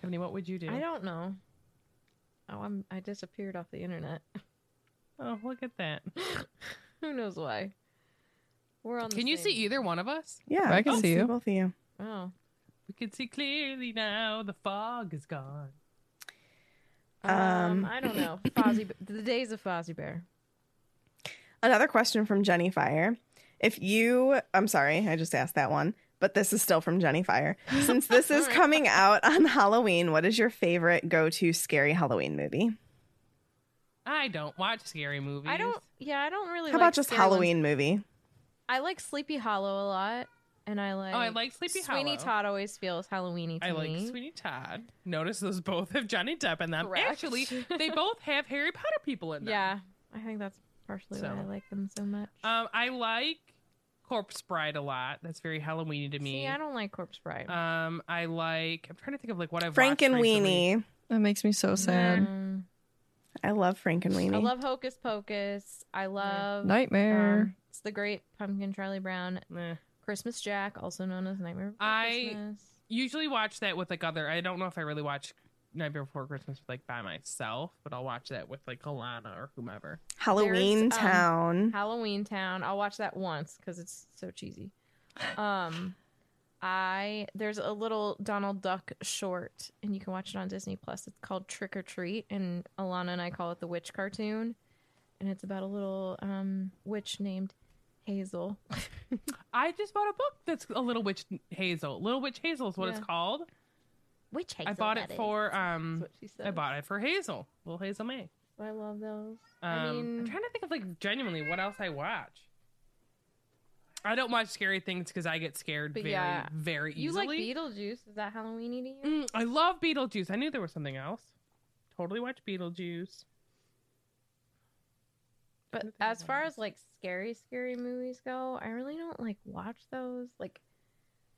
Tiffany, what would you do? I don't know. Oh, I'm I disappeared off the internet. Oh, look at that. Who knows why? We're on. The Can you see either one of us? Yeah, I can see you. both of you. Oh, We can see clearly now. The fog is gone. um, Um, I don't know. Fozzie, the days of Fozzie Bear. Another question from Jenny Fire. If you, I'm sorry, I just asked that one, but this is still from Jenny Fire. Since this is coming out on Halloween, what is your favorite go to scary Halloween movie? I don't watch scary movies. I don't. Yeah, I don't really. How like about just scary ones. Halloween movie? I like Sleepy Hollow a lot, and I like. Oh, I like Sleepy Sweeney Hollow. Todd always feels Halloweeny to I like me. Sweeney Todd. Notice those both have Johnny Depp in them. Correct. Actually, they both have Harry Potter people in them. Yeah, I think that's partially why I like them so much. Um, I like Corpse Bride a lot. That's very Halloweeny to me. See, I don't like Corpse Bride. Um, I like. I'm trying to think of like what I've Frank watched and recently. Weenie. That makes me so sad. Mm, I love Frankenweenie. I love Hocus Pocus. I love Nightmare. um, it's the Great Pumpkin Charlie Brown. Eh. Christmas Jack, also known as Nightmare Before Christmas. I- Christmas. Usually watch that with like other. I don't know if I really watch Nightmare Before Christmas like by myself, but I'll watch that with like Alana or whomever. Halloween There's, um, Town. Halloween Town. I'll watch that once because it's so cheesy. Um, I there's a little Donald Duck short, and you can watch it on Disney Plus. It's called Trick or Treat, and Alana and I call it the witch cartoon, and it's about a little um witch named Hazel. I just bought a book that's a Little Witch Hazel. Little Witch Hazel is what Yeah. it's called. Witch Hazel. I bought that it is. for um. What she said. I bought it for Hazel, little Hazel May. I love those. Um, I I'm mean, trying to think of like genuinely what else I watch. I don't watch scary things because I get scared But very, yeah, very easily. you like Beetlejuice? Is that Halloweeny to you? Mm, I love Beetlejuice. I knew there was something else. Totally watch Beetlejuice. But as far as like scary, scary movies go, I really don't like watch those. Like,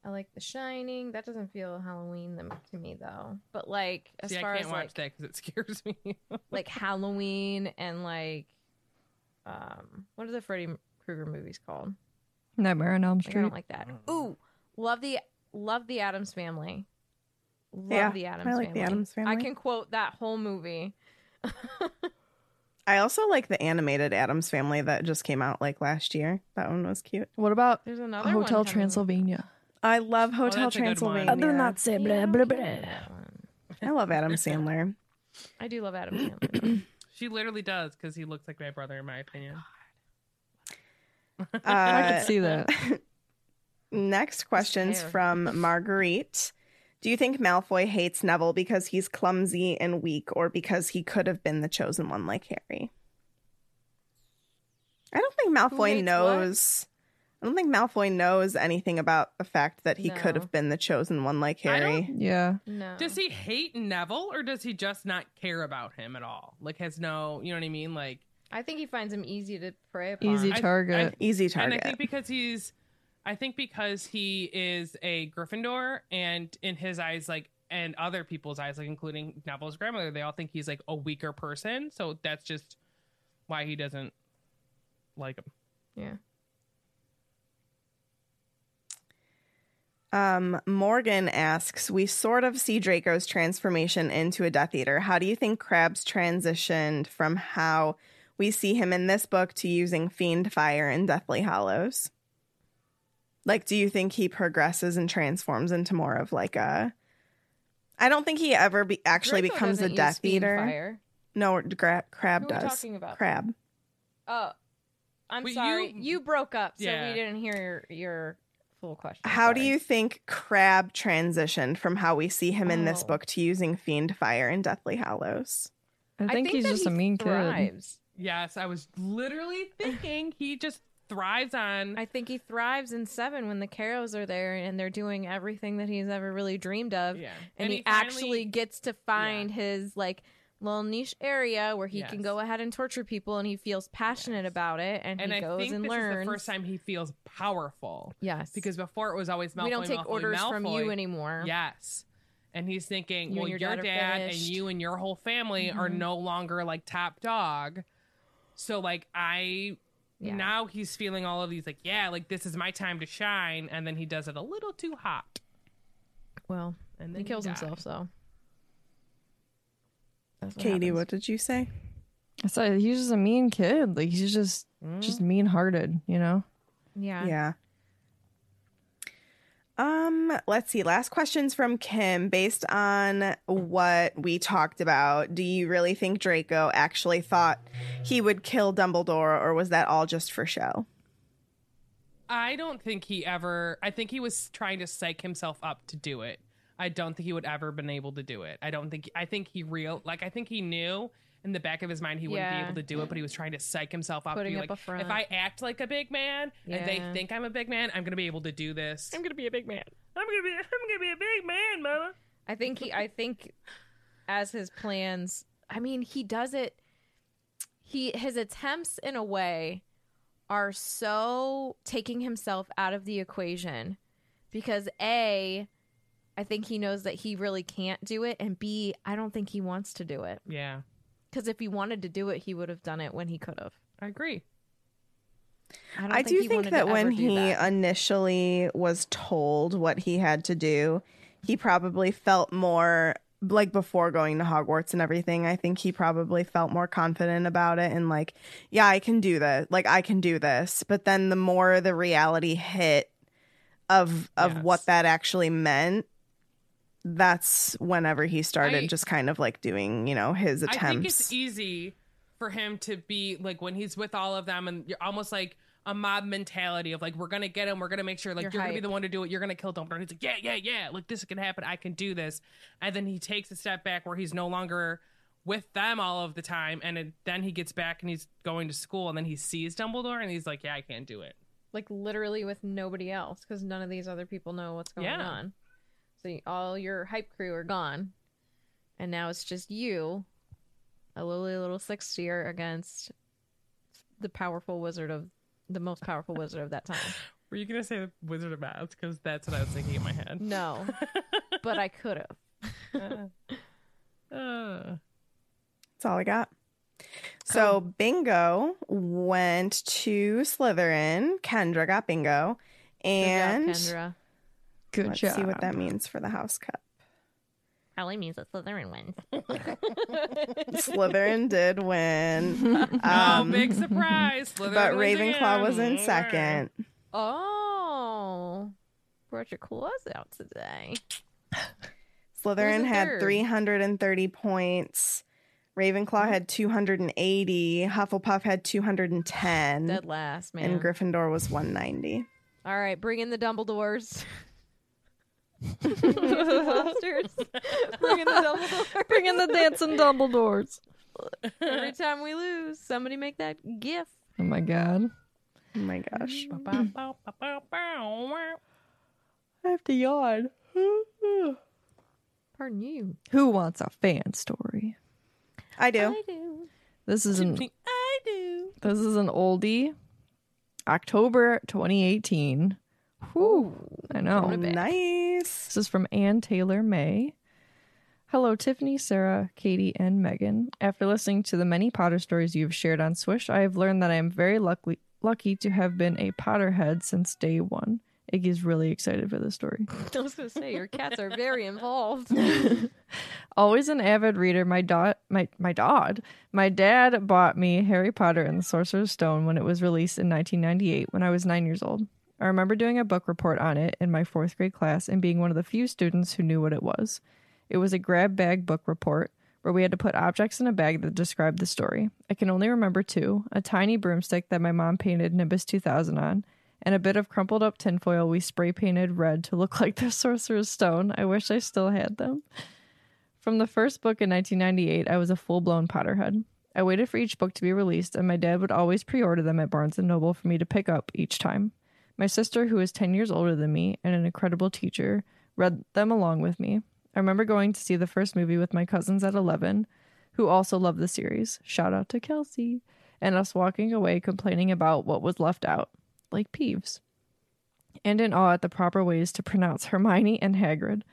I like The Shining. That doesn't feel Halloween to me though. But like, as See, I far can't as watch like that because it scares me. like Halloween and like, um, what are the Freddy Krueger movies called? Nightmare on Elm Like, I Street. don't like that. Ooh, love the love the Addams Family. Love Yeah, the Addams I like Family. the Addams I can quote that whole movie. I also like the animated Addams Family that just came out like last year. That one was cute. What about There's another Hotel one coming- Transylvania? I love Oh, Hotel that's a good one. Transylvania. I I do not say blah I blah blah. care about that one. I love Adam Sandler. I do love Adam Sandler. she literally does because he looks like my brother, in my opinion. I Uh, could see that. Next question's hair. from Marguerite. Do you think Malfoy hates Neville because he's clumsy and weak, or because he could have been the chosen one like Harry? I don't think Malfoy hates knows. I don't think Malfoy knows anything about the fact that he could have been the chosen one like Harry. Yeah. No. Does he hate Neville or does he just not care about him at all? Like, has no, you know what I mean? Like, I think he finds him easy to prey upon. Easy I- target. Easy target. and. I think because he's, I think because he is a Gryffindor and in his eyes, like, and other people's eyes, like including Neville's grandmother, they all think he's like a weaker person. So that's just why he doesn't like him. Yeah. Um, Morgan asks, we sort of see Draco's transformation into a Death Eater. How do you think Crabbe's transitioned from how we see him in this book to using Fiend Fire in Deathly Hallows? Like, do you think he progresses and transforms into more of like a? I don't think he ever be, actually Draco becomes a doesn't use Death Eater. Fire. No, gra- Crabbe Who does. talking about? Crabbe. Oh, I'm But sorry. you- You, broke up, so Yeah. we didn't hear your, your full question. How do you think Crabbe transitioned from how we see him in this Oh. book to using Fiend Fire in Deathly Hallows? I think, he's that just a he mean kid. Yes, I was literally thinking he just thrives on. I think he thrives in seven when the Carrows are there and they're doing everything that he's ever really dreamed of. yeah, And, he, finally- actually gets to find his like little niche area where he can go ahead and torture people and he feels passionate Yes. about it and, and he I goes and learns. the first time he feels powerful yes. because before it was always Malfoy, we don't take Malfoy, orders from you anymore. Yes. And he's thinking, You well, your your dad dad, and you and your whole family are Mhm. no longer like top dog. So like I Yeah. now he's feeling all of these like yeah like this is my time to shine and then he does it a little too hot Well, and then he kills dies. himself, so. That's what Katie, happens. what did you say? I said he's just a mean kid. Like he's just mm-hmm. just mean hearted, you know? Yeah. Yeah. Um, let's see. Last questions from Kim. Based on what we talked about, do you really think Draco actually thought he would kill Dumbledore, or was that all just for show? I don't think he ever. I think he was trying to psych himself up to do it. I don't think he would ever been able to do it. I don't think. I think he real like. I think he knew in the back of his mind he wouldn't be able to do it, but he was trying to psych himself up. Putting to be up like, a front. if I act like a big man and they think I'm a big man, I'm gonna be able to do this. I'm gonna be a big man. I'm gonna be. I'm gonna be a big man, mama. I think he I think as his plans I mean he does it he his attempts in a way are so taking himself out of the equation because A I think he knows that he really can't do it and B I don't think he wants to do it Yeah, cuz if he wanted to do it he would have done it when he could have. I agree. I, don't I think do he think that when he that. initially was told what he had to do, he probably felt more like before going to Hogwarts and everything. I think he probably felt more confident about it and like, yeah, I can do this. Like I can do this. But then the more the reality hit of of Yes. what that actually meant, that's whenever he started I- just kind of like doing, you know, his attempts. I think it's easy for him to be like when he's with all of them and you're almost like a mob mentality of like we're gonna get him, we're gonna make sure like You're you're, gonna be the one to do it, you're gonna kill Dumbledore. And he's like, yeah, yeah, yeah, like this can happen, I can do this, and then he takes a step back where he's no longer with them all of the time, and it, then he gets back and he's going to school, and then he sees Dumbledore and he's like, yeah, I can't do it. like literally with nobody else because none of these other people know what's going Yeah. on. So all your hype crew are gone, and now it's just you, a lowly little sixth year against the powerful wizard of the most powerful wizard of that time. Were you gonna say the Wizard of Oz? Because that's what I was thinking in my head. No, but I could have. Uh, That's all I got. So Bingo went to Slytherin. Kendra got Bingo. And Good job, Kendra. Good let's job. see what that means for the house cup. Probably means that Slytherin wins. Slytherin did win. oh, Um, big surprise! Slytherin but Ravenclaw again. was in second. oh, brought your claws out today. Slytherin had 330 points. Ravenclaw had 280. Hufflepuff had 210. Dead last, man. and Gryffindor was 190. All right, bring in the Dumbledores. Monsters. bring in the Dumbledore. Bring in the dancing Dumbledores. Every time we lose, somebody make that gif. Oh my god. Oh my gosh. I have to yawn. Pardon you. Who wants a fan story? I do. I do. This is an I do. this is an oldie. October 2018. Whew. I know. Throwing it back. Nice. This is from Ann Taylor May. Hello, Tiffany, Sarah, Katie, and Megan. After listening to the many Potter stories you've shared on Swish, I have learned that I am very lucky lucky to have been a Potterhead since day one. Iggy's really excited for this story. I was going to say, your cats are very involved. Always an avid reader, my dad, my my dad, my dad bought me Harry Potter and the Sorcerer's Stone when it was released in 1998 when I was nine years old. I remember doing a book report on it in my fourth grade class and being one of the few students who knew what it was. It was a grab bag book report where we had to put objects in a bag that described the story. I can only remember two a tiny broomstick that my mom painted Nimbus 2000 on, and a bit of crumpled up tinfoil we spray painted red to look like the Sorcerer's Stone. I wish I still had them. From the first book in 1998, I was a full blown Potterhead. I waited for each book to be released, and my dad would always pre order them at Barnes and Noble for me to pick up each time. My sister, who is 10 years older than me and an incredible teacher, read them along with me. I remember going to see the first movie with my cousins at 11, who also loved the series. Shout out to Kelsey. And us walking away complaining about what was left out, like Peeves. And in awe at the proper ways to pronounce Hermione and Hagrid.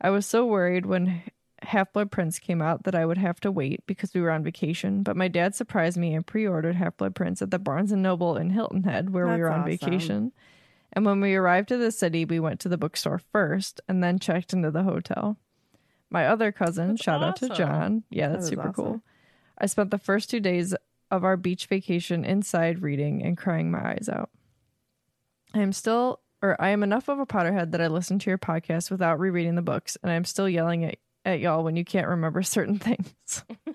I was so worried when Half Blood Prince came out that I would have to wait because we were on vacation, but my dad surprised me and pre-ordered Half Blood Prince at the Barnes and Noble in Hilton Head where we were on awesome. vacation. And when we arrived to the city, we went to the bookstore first and then checked into the hotel. My other cousin, That's shout out to. John. Yeah, that's is super awesome. cool. I spent the first two days of our beach vacation inside reading and crying my eyes out. I am still, or I am enough of a Potterhead that I listen to your podcast without rereading the books, and I'm still yelling at, at y'all when you can't remember certain things.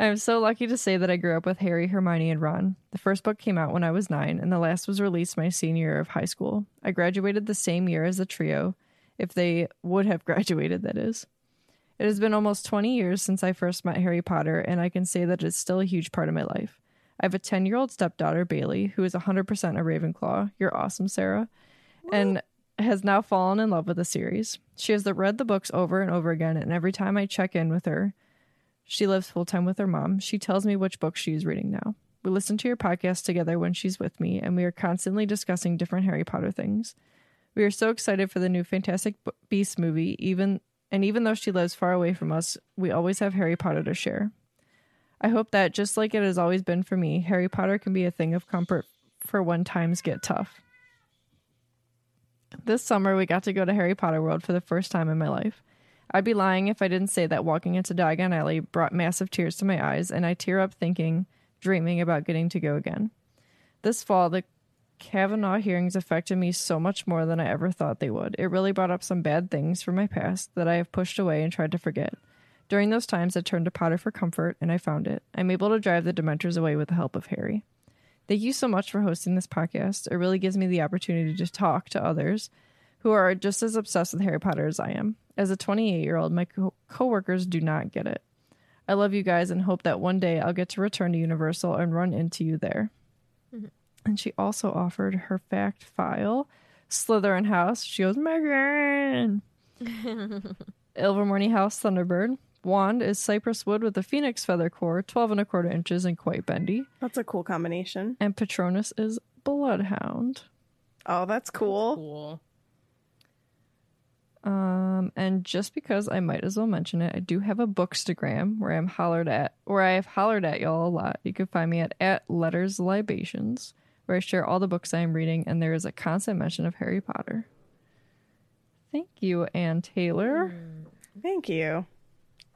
I am so lucky to say that I grew up with Harry, Hermione, and Ron. The first book came out when I was nine, and the last was released my senior year of high school. I graduated the same year as the trio, if they would have graduated, that is. It has been almost 20 years since I first met Harry Potter, and I can say that it's still a huge part of my life. I have a 10 year old stepdaughter, Bailey, who is 100% a Ravenclaw. You're awesome, Sarah. And has now fallen in love with the series. She has read the books over and over again, and every time I check in with her, she lives full time with her mom. She tells me which book she is reading now. We listen to your podcast together when she's with me, and we are constantly discussing different Harry Potter things. We are so excited for the new Fantastic Beasts movie, even and even though she lives far away from us, we always have Harry Potter to share. I hope that just like it has always been for me, Harry Potter can be a thing of comfort for when times get tough. This summer, we got to go to Harry Potter World for the first time in my life. I'd be lying if I didn't say that walking into Diagon Alley brought massive tears to my eyes, and I tear up thinking, dreaming about getting to go again. This fall, the Kavanaugh hearings affected me so much more than I ever thought they would. It really brought up some bad things from my past that I have pushed away and tried to forget. During those times, I turned to Potter for comfort, and I found it. I'm able to drive the Dementors away with the help of Harry. Thank you so much for hosting this podcast. It really gives me the opportunity to talk to others who are just as obsessed with Harry Potter as I am. As a 28 year old, my co- coworkers do not get it. I love you guys and hope that one day I'll get to return to Universal and run into you there. Mm-hmm. And she also offered her fact file, Slytherin House. She goes, Megan. Ilvermorny House Thunderbird. Wand is cypress wood with a phoenix feather core, 12 and a quarter inches and quite bendy. That's a cool combination. And Patronus is Bloodhound. Oh, that's cool. Cool. Um, and just because I might as well mention it, I do have a bookstagram where I'm hollered at, where I have hollered at y'all a lot. You can find me at at letters libations, where I share all the books I am reading, and there is a constant mention of Harry Potter. Thank you, Ann Taylor. Thank you.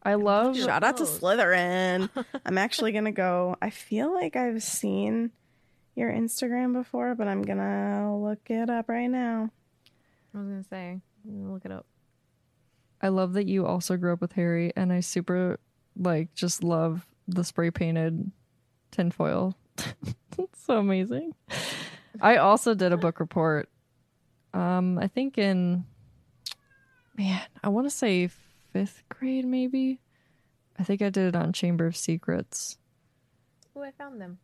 I love. Shout out to Slytherin. I'm actually gonna go. I feel like I've seen your Instagram before, but I'm gonna look it up right now. I was gonna say, look it up. I love that you also grew up with Harry, and I super like just love the spray painted tinfoil. it's so amazing. I also did a book report. Um, I think in man, I want to say fifth grade, maybe. I think I did it on Chamber of Secrets, Oh, I found them.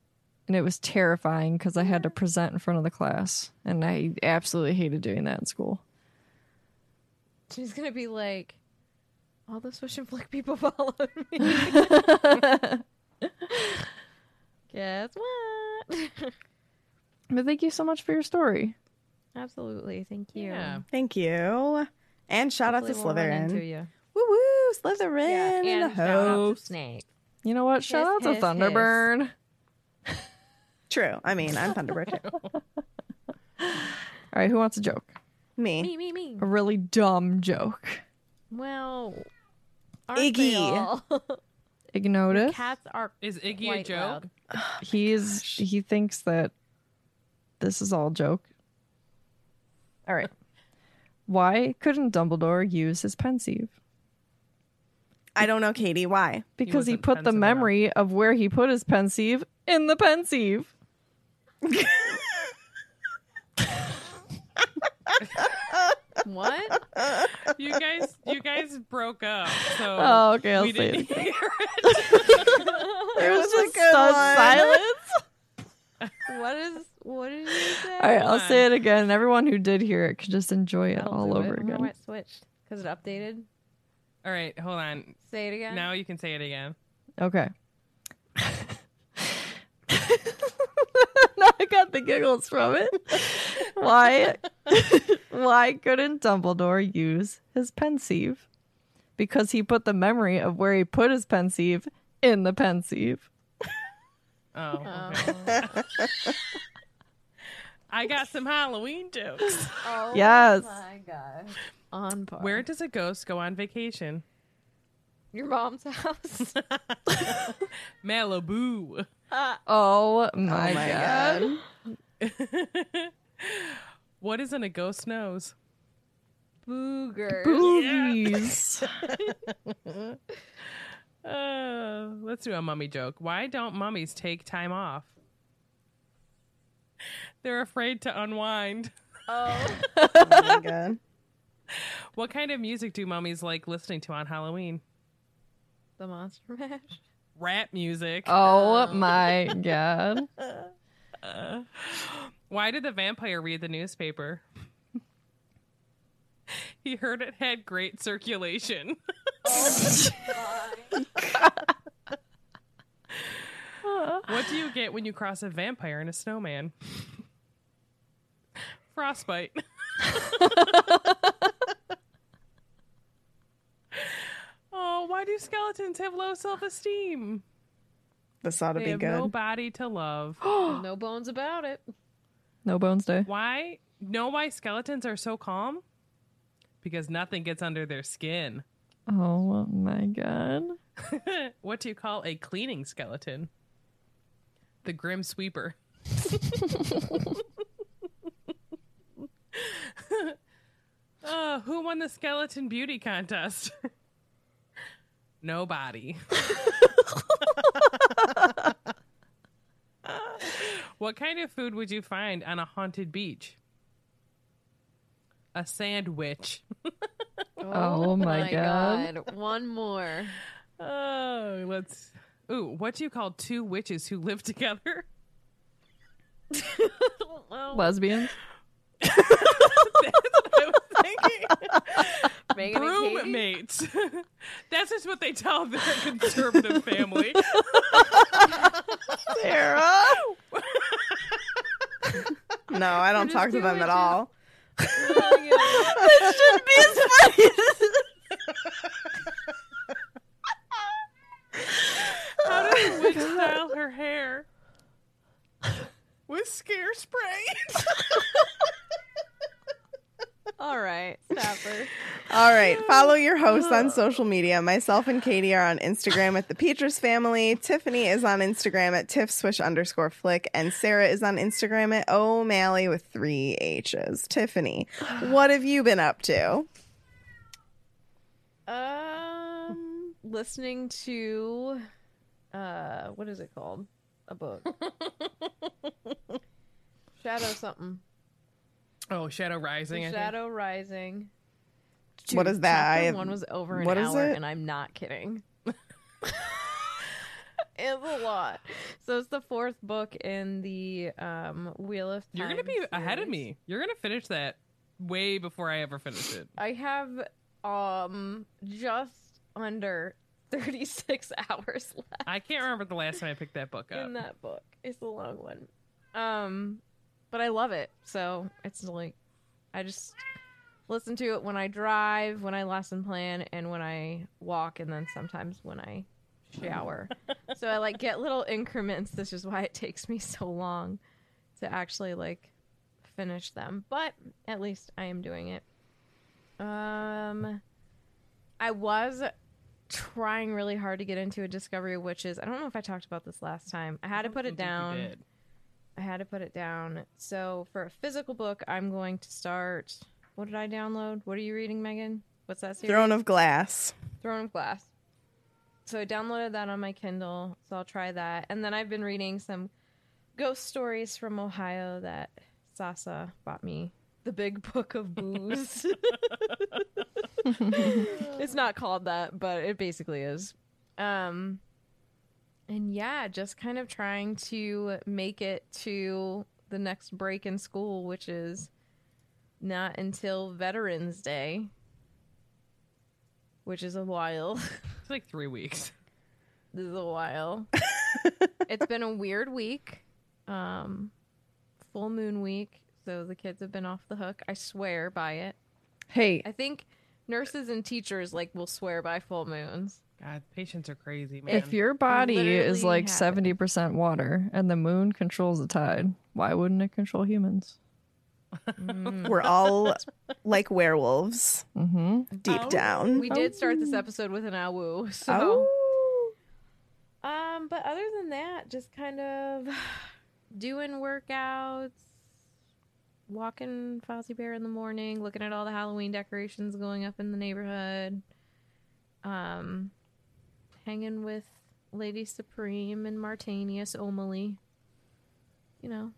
and it was terrifying because I had to present in front of the class, and I absolutely hated doing that in school. She's gonna be like, all the swish and flick people followed me. Guess what? But thank you so much for your story. Absolutely, thank you. Yeah. Thank you. And shout out to Hopefully we'll run into Slytherin. You. Woo woo, Slytherin Yeah, in the and shout out to house. Snake. You know what? Shout Hiss, out to hiss, hiss. Thunderbird. True. I mean, I'm Thunderbird too. All right, who wants a joke? Me. Me, me, me. A really dumb joke. Well, Iggy. all? Ignotus. Cats are Is Iggy a joke? loud. He's he thinks that this is all joke. All right. Why couldn't Dumbledore use his pensieve? I don't know, Katie. Why? Because he, wasn't put the pensive enough. memory of where he put his pensieve in the pensieve. What? You guys, you guys broke up. So Oh, okay, I'll we say it didn't again. hear it. There was was a just good silence. what is? What did you say? All right, I'll say it again. Everyone who did hear it could just enjoy it That'll all over it. I wonder again. why it switched because it updated. All right, hold on. Say it again. Now you can say it again. Okay. now I got the giggles from it. Why? why couldn't Dumbledore use his pensieve? because he put the memory of where he put his pensieve in the pensieve. Oh, okay. Oh. I got some Halloween jokes. Oh Yes. my gosh. On par. Where does a ghost go on vacation? Your mom's house. Malibu. Oh my, oh my god. god. What is in a ghost nose? Booger. Boobies. Uh, let's do a mummy joke. Why don't mummies take time off? They're afraid to unwind. Oh. Oh my god. What kind of music do mummies like listening to on Halloween? The Monster Mash. Rap music. oh my god. Uh, why did the vampire read the newspaper? he heard it had great circulation. what do you get when you cross a vampire and a snowman? Frostbite. oh, why do skeletons have low self esteem? This ought to They be have good. no body to love. no bones about it. No bones day. Why? Know why skeletons are so calm? Because nothing gets under their skin. Oh my god. what do you call a cleaning skeleton? The Grim Sweeper. uh, who won the skeleton beauty contest? Nobody. what kind of food would you find on a haunted beach? A sandwich. Oh my God. One more. Oh, let's. Ooh, what do you call two witches who live together? well, Lesbians. That's what I was thinking. Megan and Broom mates. That's just what they tell their conservative family. Sarah. No, I don't talk to them at witches. all. It shouldn't be as funny. How does a witch style her hair? With scare spray. All right, stop her. All right. Follow your hosts on social media. Myself and Katie are on Instagram at the Petrus Family. Tiffany is on Instagram at tiffswish underscore flick. And Sarah is on Instagram at O'Malley with three H's. Tiffany, what have you been up to? Um, listening to, uh, what is it called? A book. Shadow something. Oh, Shadow Rising. Shadow Rising. What is that? I chapter have- one was over an what is hour, it? and I'm not kidding. it's a lot. So it's the fourth book in the um, Wheel of Time. You're gonna be ahead of me. You're gonna finish that way before I ever finish it. I have um just under 36 hours left I can't remember the last time I picked that book up. in that book. It's a long one. Um but I love it. So it's like I just listen to it when I drive, when I lesson plan, and when I walk and then sometimes when I shower. so I like get little increments. This is why it takes me so long to actually like finish them. But at least I am doing it. Um I was trying really hard to get into a Discovery of Witches. I don't know if I talked about this last time. I had to put it I you down. Did. I had to put it down. So for a physical book, I'm going to start. What did I download? What are you reading, Megan? What's that series? Throne of Glass. Throne of Glass. So I downloaded that on my Kindle, so I'll try that. And then I've been reading some ghost stories from Ohio that Sasa bought me. The Big Book of Booze. it's not called that, but it basically is. Um and yeah, just kind of trying to make it to the next break in school, which is not until Veterans Day, which is a while. It's like three weeks. this is a while. it's been a weird week. Um full moon week, so the kids have been off the hook. I swear by it. Hey, I think Nurses and teachers like will swear by full moons. God, patients are crazy, man. If your body is like seventy percent water and the moon controls the tide, why wouldn't it control humans? We're all like werewolves Mm-hmm. deep down. We did start this episode with an awoo, so Oh. um, but other than that, just kind of doing workouts, walking Fozzie Bear in the morning, looking at all the Halloween decorations going up in the neighborhood, um, hanging with Lady Supreme and Martanius O'Malley. You know,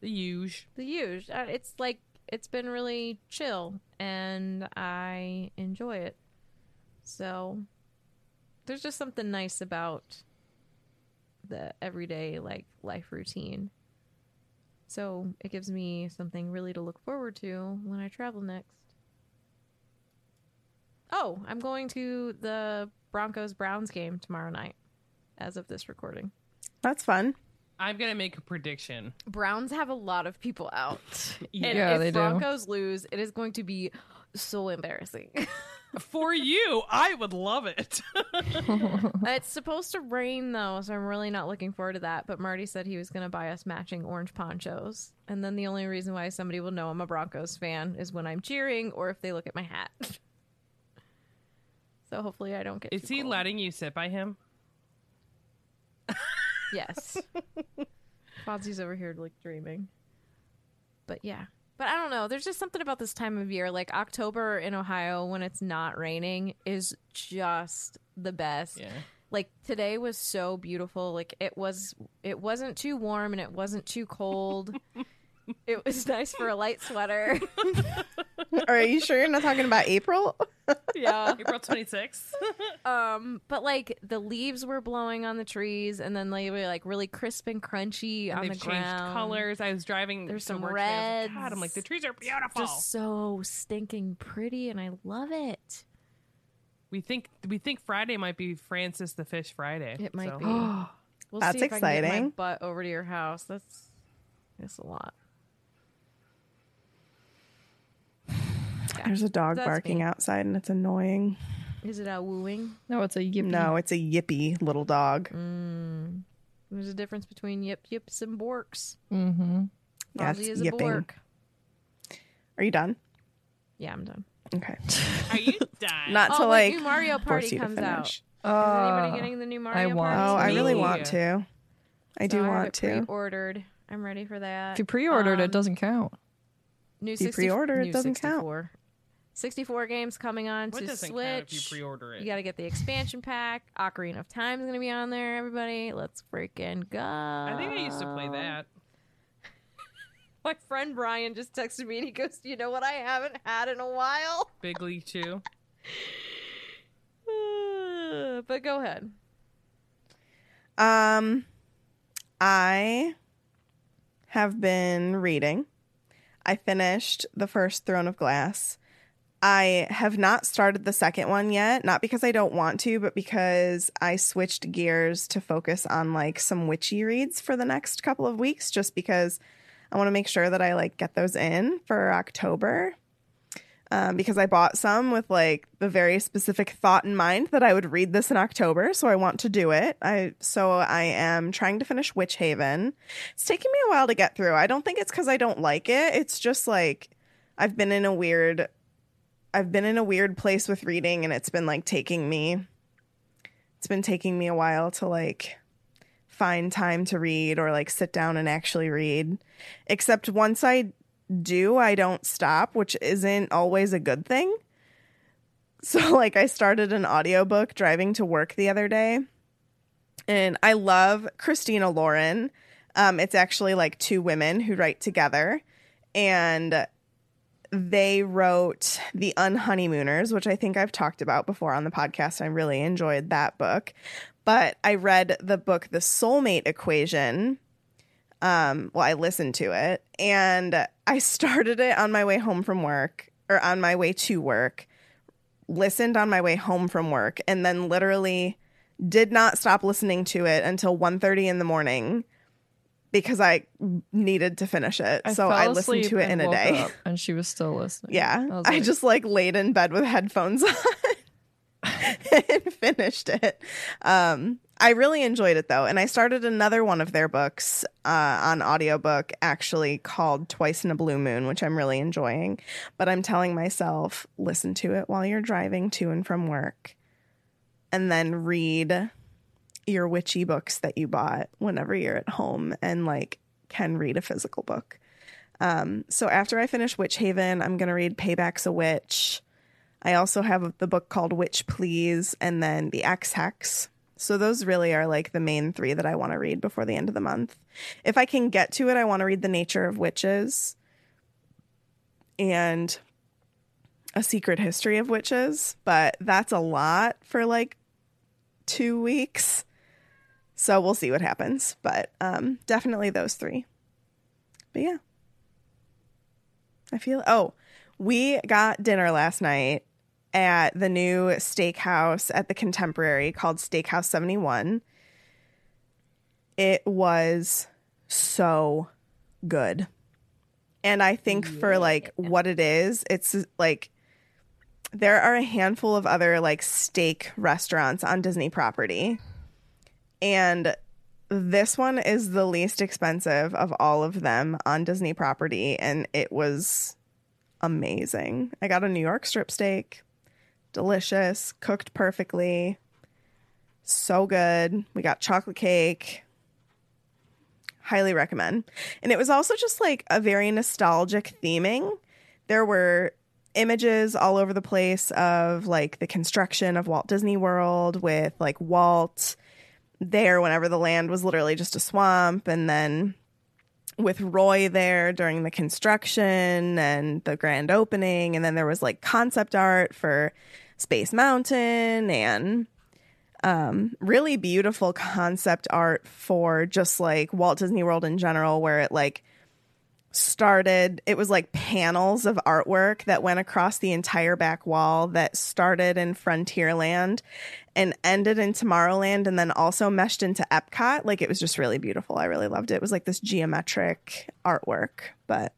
the huge. the huge. Uh, It's like it's been really chill, and I enjoy it. So there's just something nice about the everyday like life routine. So it gives me something really to look forward to when I travel next. Oh, I'm going to the Broncos Browns game tomorrow night as of this recording. That's fun. I'm gonna make a prediction. Browns have a lot of people out. And Yeah, if they do. Broncos lose, it is going to be so embarrassing. For you, I would love it. it's supposed to rain though, so I'm really not looking forward to that. But Marty said he was going to buy us matching orange ponchos. And then the only reason why somebody will know I'm a Broncos fan is when I'm cheering or if they look at my hat. So hopefully I don't get Is too he cold. letting you sit by him? Yes. Fozzie's over here like dreaming. But yeah. But I don't know. There's just something about this time of year. Like October in Ohio when it's not raining is just the best. Yeah. Like today was so beautiful. Like it was it wasn't too warm and it wasn't too cold. it was nice for a light sweater. Are you sure you're not talking about April? yeah. April 26th. Um, but like the leaves were blowing on the trees and then they were like really crisp and crunchy and on they've the changed ground. colors. I was driving. There's some work today. I was like, God, reds. I'm like the trees are beautiful. just so stinking pretty and I love it. We think we think Friday might be Francis the Fish Friday. It might so- be. We'll That's see if I can get my exciting. butt over to your house. That's that's a lot. There's a dog That's barking me. outside and it's annoying. Is it out wooing? No, it's a yippee. No, it's a yippy little dog. Mm. There's a difference between yip yips and borks. Mm-hmm. Yeah, Fozzie it's is a bork. Are you done? Yeah, I'm done. Okay. Are you done? Not oh, to wait, like new Mario Party comes out. finish. Is Uh, anybody getting the new Mario I want Party? Oh, I really Me. want to. I do So have want to. Pre-ordered. I'm ready for that. if you pre-ordered, Um, it doesn't count. New If you 60 pre-order, it doesn't count. 64. 64 games coming on What to doesn't Switch. count if you pre-order it? You got to get the expansion pack. Ocarina of Time is going to be on there, everybody. Let's freaking go. I think I used to play that. My friend Brian just texted me and he goes, You know what I haven't had in a while? Big League Chew. but go ahead. Um, I have been reading. I finished the first Throne of Glass. I have not started the second one yet, not because I don't want to, but because I switched gears to focus on like some witchy reads for the next couple of weeks, just because I want to make sure that I like get those in for October. Um, because I bought some with like the very specific thought in mind that I would read this in October, so I want to do it. I so I am trying to finish Witch Haven. It's taking me a while to get through. I don't think it's because I don't like it. It's just like I've been in a weird, I've been in a weird place with reading, and it's been like taking me. It's been taking me a while to like find time to read or like sit down and actually read. Except once I do, I don't stop, which isn't always a good thing. So like I started an audiobook driving to work the other day. And I love Christina Lauren. Um, it's actually like two women who write together. And they wrote The Unhoneymooners, which I think I've talked about before on the podcast. I really enjoyed that book. But I read the book The Soulmate Equation. Um, well, I listened to it and I started it on my way home from work or on my way to work, listened on my way home from work, and then literally did not stop listening to it until 1.30 in the morning because I needed to finish it. I so I listened to it in a day. and she was still listening. Yeah. I, like, just like laid in bed with headphones on and finished it. Um, I really enjoyed it though. And I started another one of their books uh, on audiobook actually called Twice in a Blue Moon, which I'm really enjoying. But I'm telling myself, listen to it while you're driving to and from work. And then read your witchy books that you bought whenever you're at home and like can read a physical book. Um, so after I finish Witch Haven, I'm gonna read Payback's a Witch. I also have the book called Witch Please and then The Ex Hex. So those really are like the main three that I want to read before the end of the month. If I can get to it, I want to read The Nature of Witches and A Secret History of Witches, but that's a lot for like two weeks. So we'll see what happens. But um, definitely those three. But yeah. I feel oh, we got dinner last night at the new steakhouse at the Contemporary called Steakhouse 71. It was so good. And I think for like what it is, it's like there are a handful of other like steak restaurants on Disney property. And this one is the least expensive of all of them on Disney property, and it was amazing. I got a New York strip steak, delicious, cooked perfectly, so good. We got chocolate cake. Highly recommend. And it was also just like a very nostalgic theming. There were images all over the place of like the construction of Walt Disney World with like Walt there whenever the land was literally just a swamp and then with Roy there during the construction and the grand opening and then there was like concept art for Space Mountain and um really beautiful concept art for just like Walt Disney World in general where it like started it was like panels of artwork that went across the entire back wall that started in Frontierland and ended in Tomorrowland and then also meshed into Epcot. Like it was just really beautiful. I really loved it. It was like this geometric artwork, but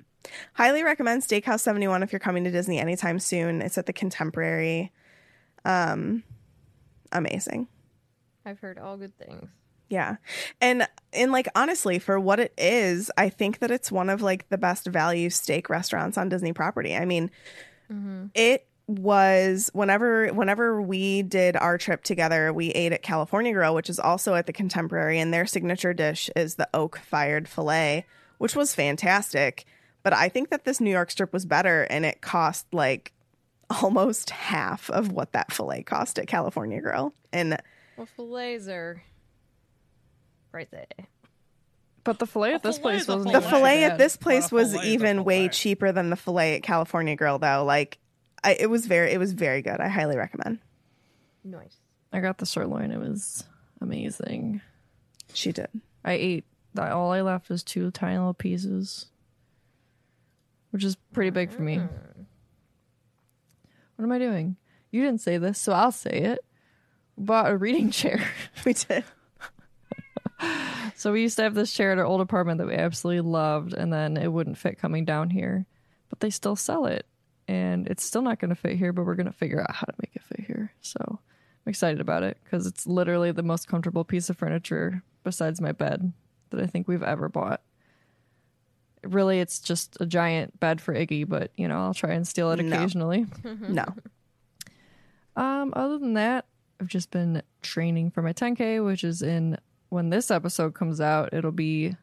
highly recommend Steakhouse 71 if you're coming to Disney anytime soon. It's at the Contemporary. Um amazing. I've heard all good things. Yeah. And and like honestly, for what it is, I think that it's one of like the best value steak restaurants on Disney property. I mean, mm-hmm. it was whenever whenever we did our trip together, we ate at California Grill, which is also at the Contemporary, and their signature dish is the oak fired fillet, which was fantastic. But I think that this New York strip was better and it cost like almost half of what that fillet cost at California Grill. And Well, fillets are right there. But the fillet at this fillet place wasn't The even fillet. fillet at this place a was fillet even way cheaper than the fillet at California Grill, though. Like, I, it was very, it was very good. I highly recommend. Nice. I got the sirloin. It was amazing. She did. I ate. that All I left was two tiny little pieces, which is pretty big for me. Mm. What am I doing? You didn't say this, so I'll say it. Bought a reading chair. We did. So we used to have this chair at our old apartment that we absolutely loved, and then it wouldn't fit coming down here. But they still sell it, and it's still not going to fit here. But we're going to figure out how to make it fit here. So I'm excited about it because it's literally the most comfortable piece of furniture besides my bed that I think we've ever bought. Really, it's just a giant bed for Iggy, but you know I'll try and steal it No. occasionally. No. Um, other than that, I've just been training for my 10K, which is in when this episode comes out, it'll be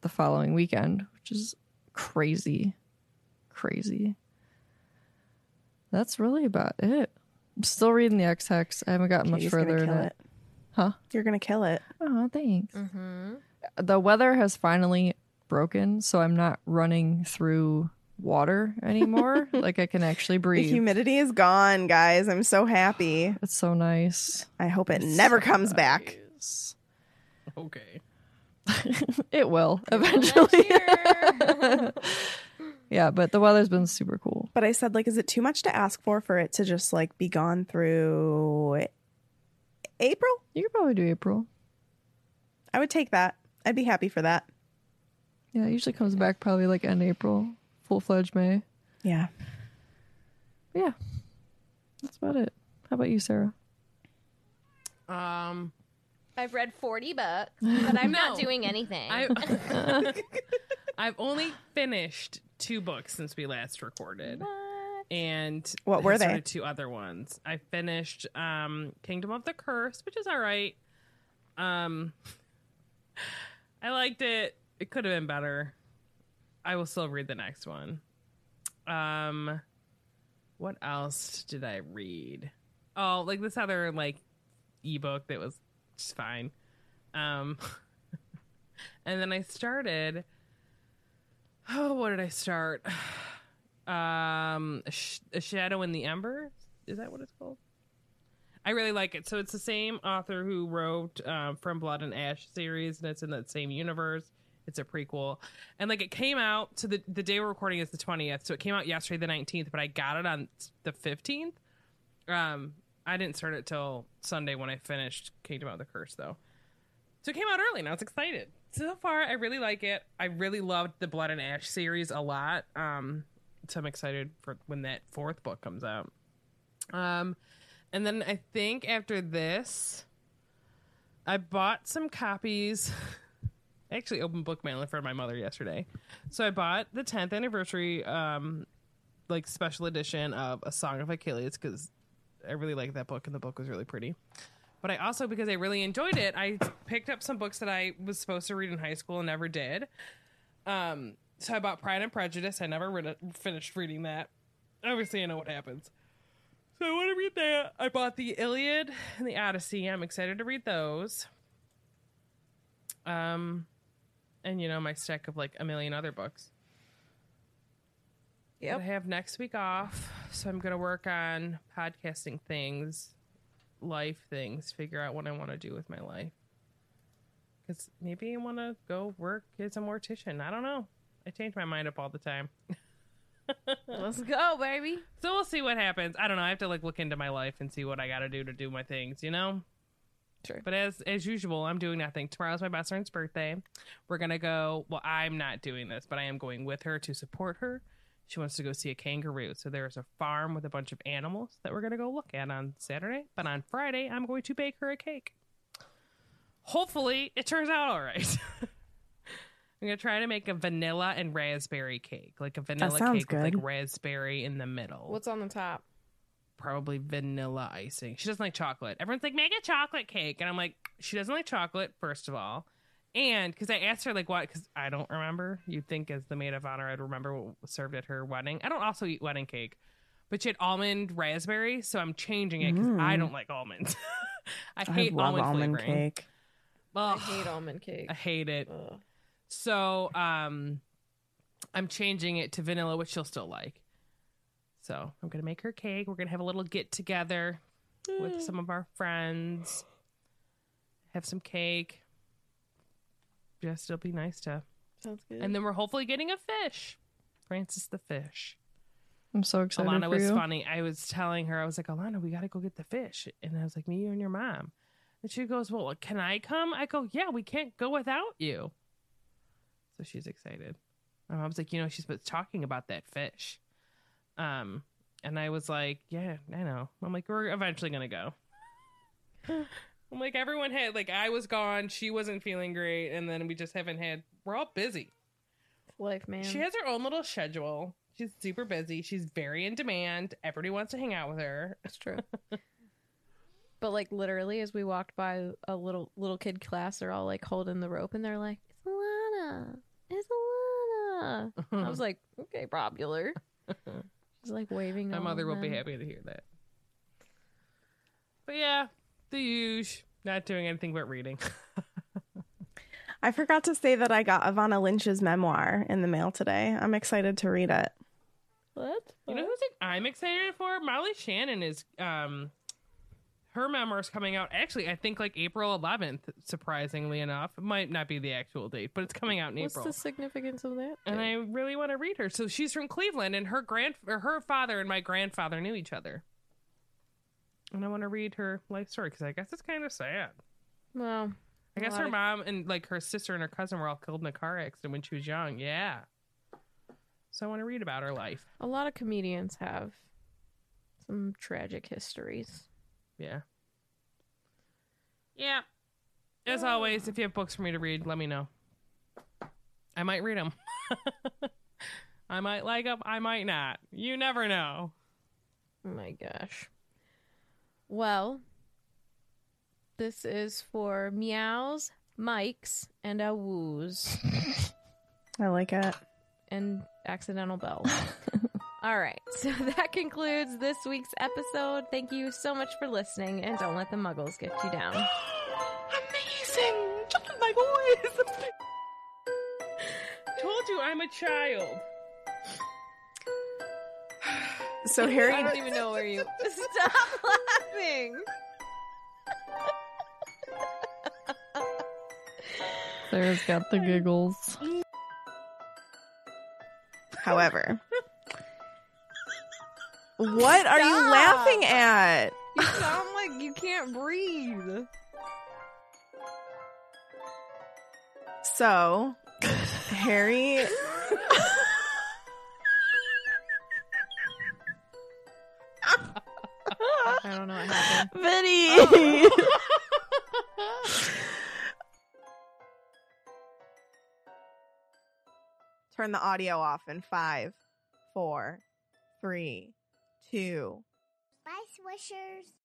the following weekend, which is crazy. Crazy. That's really about it. I'm still reading the Ex Hex. I haven't gotten much Katie's further gonna in kill it. it. Huh? You're gonna kill it. Oh, thanks. Mm-hmm. The weather has finally broken, so I'm not running through water anymore. like I can actually breathe. The humidity is gone, guys. I'm so happy. it's so nice. I hope it never comes back. Okay. It will eventually. yeah, but the weather's been super cool. But I said, like, is it too much to ask for for it to just like be gone through April? You could probably do April. I would take that. I'd be happy for that. Yeah, it usually comes back probably like end April, full fledged May. Yeah. Yeah, that's about it. How about you, Sarah? Um, I've read 40 books, but I'm not No. doing anything. I, I've only finished two books since we last recorded. And What were they? Two other ones. I finished um, Kingdom of the Curse, which is all right. Um, I liked it. It could have been better. I will still read the next one. Um, what else did I read? Oh, like this other like ebook that was just fine. Um, and then I started. Oh, what did I start? Um, a, Sh- a shadow in the ember. Is that what it's called? I really like it. So it's the same author who wrote um, From Blood and Ash series, and it's in that same universe. It's a prequel, and like it came out. So the the day we're recording is the twentieth. So it came out yesterday, the nineteenth, but I got it on the fifteenth. Um, I didn't start it till Sunday when I finished Kingdom of the Curse, though. So it came out early, and I was excited. So far, I really like it. I really loved the Blood and Ash series a lot. Um, so I'm excited for when that fourth book comes out. Um, and then I think after this, I bought some copies. I actually opened book mail for my mother yesterday, so I bought the 10th anniversary, um, like special edition of A Song of Achilles because I really like that book and the book was really pretty. But I also, because I really enjoyed it, I picked up some books that I was supposed to read in high school and never did. Um, so I bought Pride and Prejudice. I never read it, finished reading that. Obviously, I know what happens. So I want to read that. I bought the Iliad and the Odyssey. I'm excited to read those. Um, and you know my stack of like a million other books. Yep. I have next week off, so I'm gonna work on podcasting things, life things, figure out what I want to do with my life. Because maybe I want to go work as a mortician. I don't know. I change my mind up all the time. Let's go, baby. So we'll see what happens. I don't know. I have to like look into my life and see what I got to do to do my things, you know? Sure. But as as usual, I'm doing nothing. Tomorrow's my best friend's birthday. We're to go, well, I'm not doing this, but I am going with her to support her. She wants to go see a kangaroo. So there's a farm with a bunch of animals that we're going to go look at on Saturday, but on Friday, I'm going to bake her a cake. Hopefully, it turns out all right. I'm gonna try to make a vanilla and raspberry cake, like a vanilla sounds cake with like raspberry in the middle. What's on the top? probably vanilla icing. She doesn't like chocolate. Everyone's like, make a chocolate cake, and I'm like, she doesn't like chocolate. First of all, and because I asked her like what, because I don't remember. You'd think as the maid of honor, I'd remember what was served at her wedding. I don't also eat wedding cake, but she had almond raspberry, so I'm changing it because I don't like almonds. I I hate love almond, almond flavoring. cake. I hate almond cake. I hate it. Ugh. So um I'm changing it to vanilla, which she'll still like. So I'm gonna make her cake. We're gonna have a little get together with some of our friends. Have some cake. Just it'll be nice to Sounds good. and then we're hopefully getting a fish. Francis the fish. I'm so excited Alana for was you. funny. I was telling her, I was like, Alana, we got to go get the fish. And I was like, me, you, and your mom. And she goes, Well, can I come? I go, Yeah, we can't go without you. So she's excited. My mom's like, You know, she's been talking about that fish. Um, and I was like, Yeah, I know. I'm like, We're eventually going to go. I'm like, everyone had, like, I was gone. She wasn't feeling great. And then we just haven't had, we're all busy. Life, man. She has her own little schedule. She's super busy. She's very in demand. Everybody wants to hang out with her. That's true. but like literally, as we walked by a little little kid class, they're all like holding the rope, and they're like, "It's Alana, it's Alana." I was like, "Okay, popular." She's like waving. My mother will be happy to hear that. But yeah, the huge. Not doing anything but reading. I forgot to say that I got Evanna Lynch's memoir in the mail today. I'm excited to read it. What? You know who's like I'm excited for? Molly Shannon is um her memoir is coming out actually I think like April 11th surprisingly enough. It might not be the actual date, but it's coming out in What's April. What's the significance of that? and I really want to read her. So she's from Cleveland, and her grand or her father and my grandfather knew each other. And I want to read her life story because I guess it's kind of sad. well, I I guess her of- mom and like her sister and her cousin were all killed in a car accident when she was young. Yeah. So I want to read about her life. A lot of comedians have some tragic histories. Yeah. Yeah. As oh. always, if you have books for me to read, let me know. I might read them. I might like them. I might not. You never know. Oh my gosh. Well, this is for meows, mics, and a woos I like it. and accidental bells. All right, so that concludes this week's episode. Thank you so much for listening, and don't let the muggles get you down. Amazing! Just my voice. Told you I'm a child. So Harry I don't even know where you stop laughing. Sarah's got the giggles. However, what are you Stop. laughing at? You sound like you can't breathe. So, Harry. I don't know what happened. Vinny! Turn the audio off in five, four, three, two. Bye, Swishers.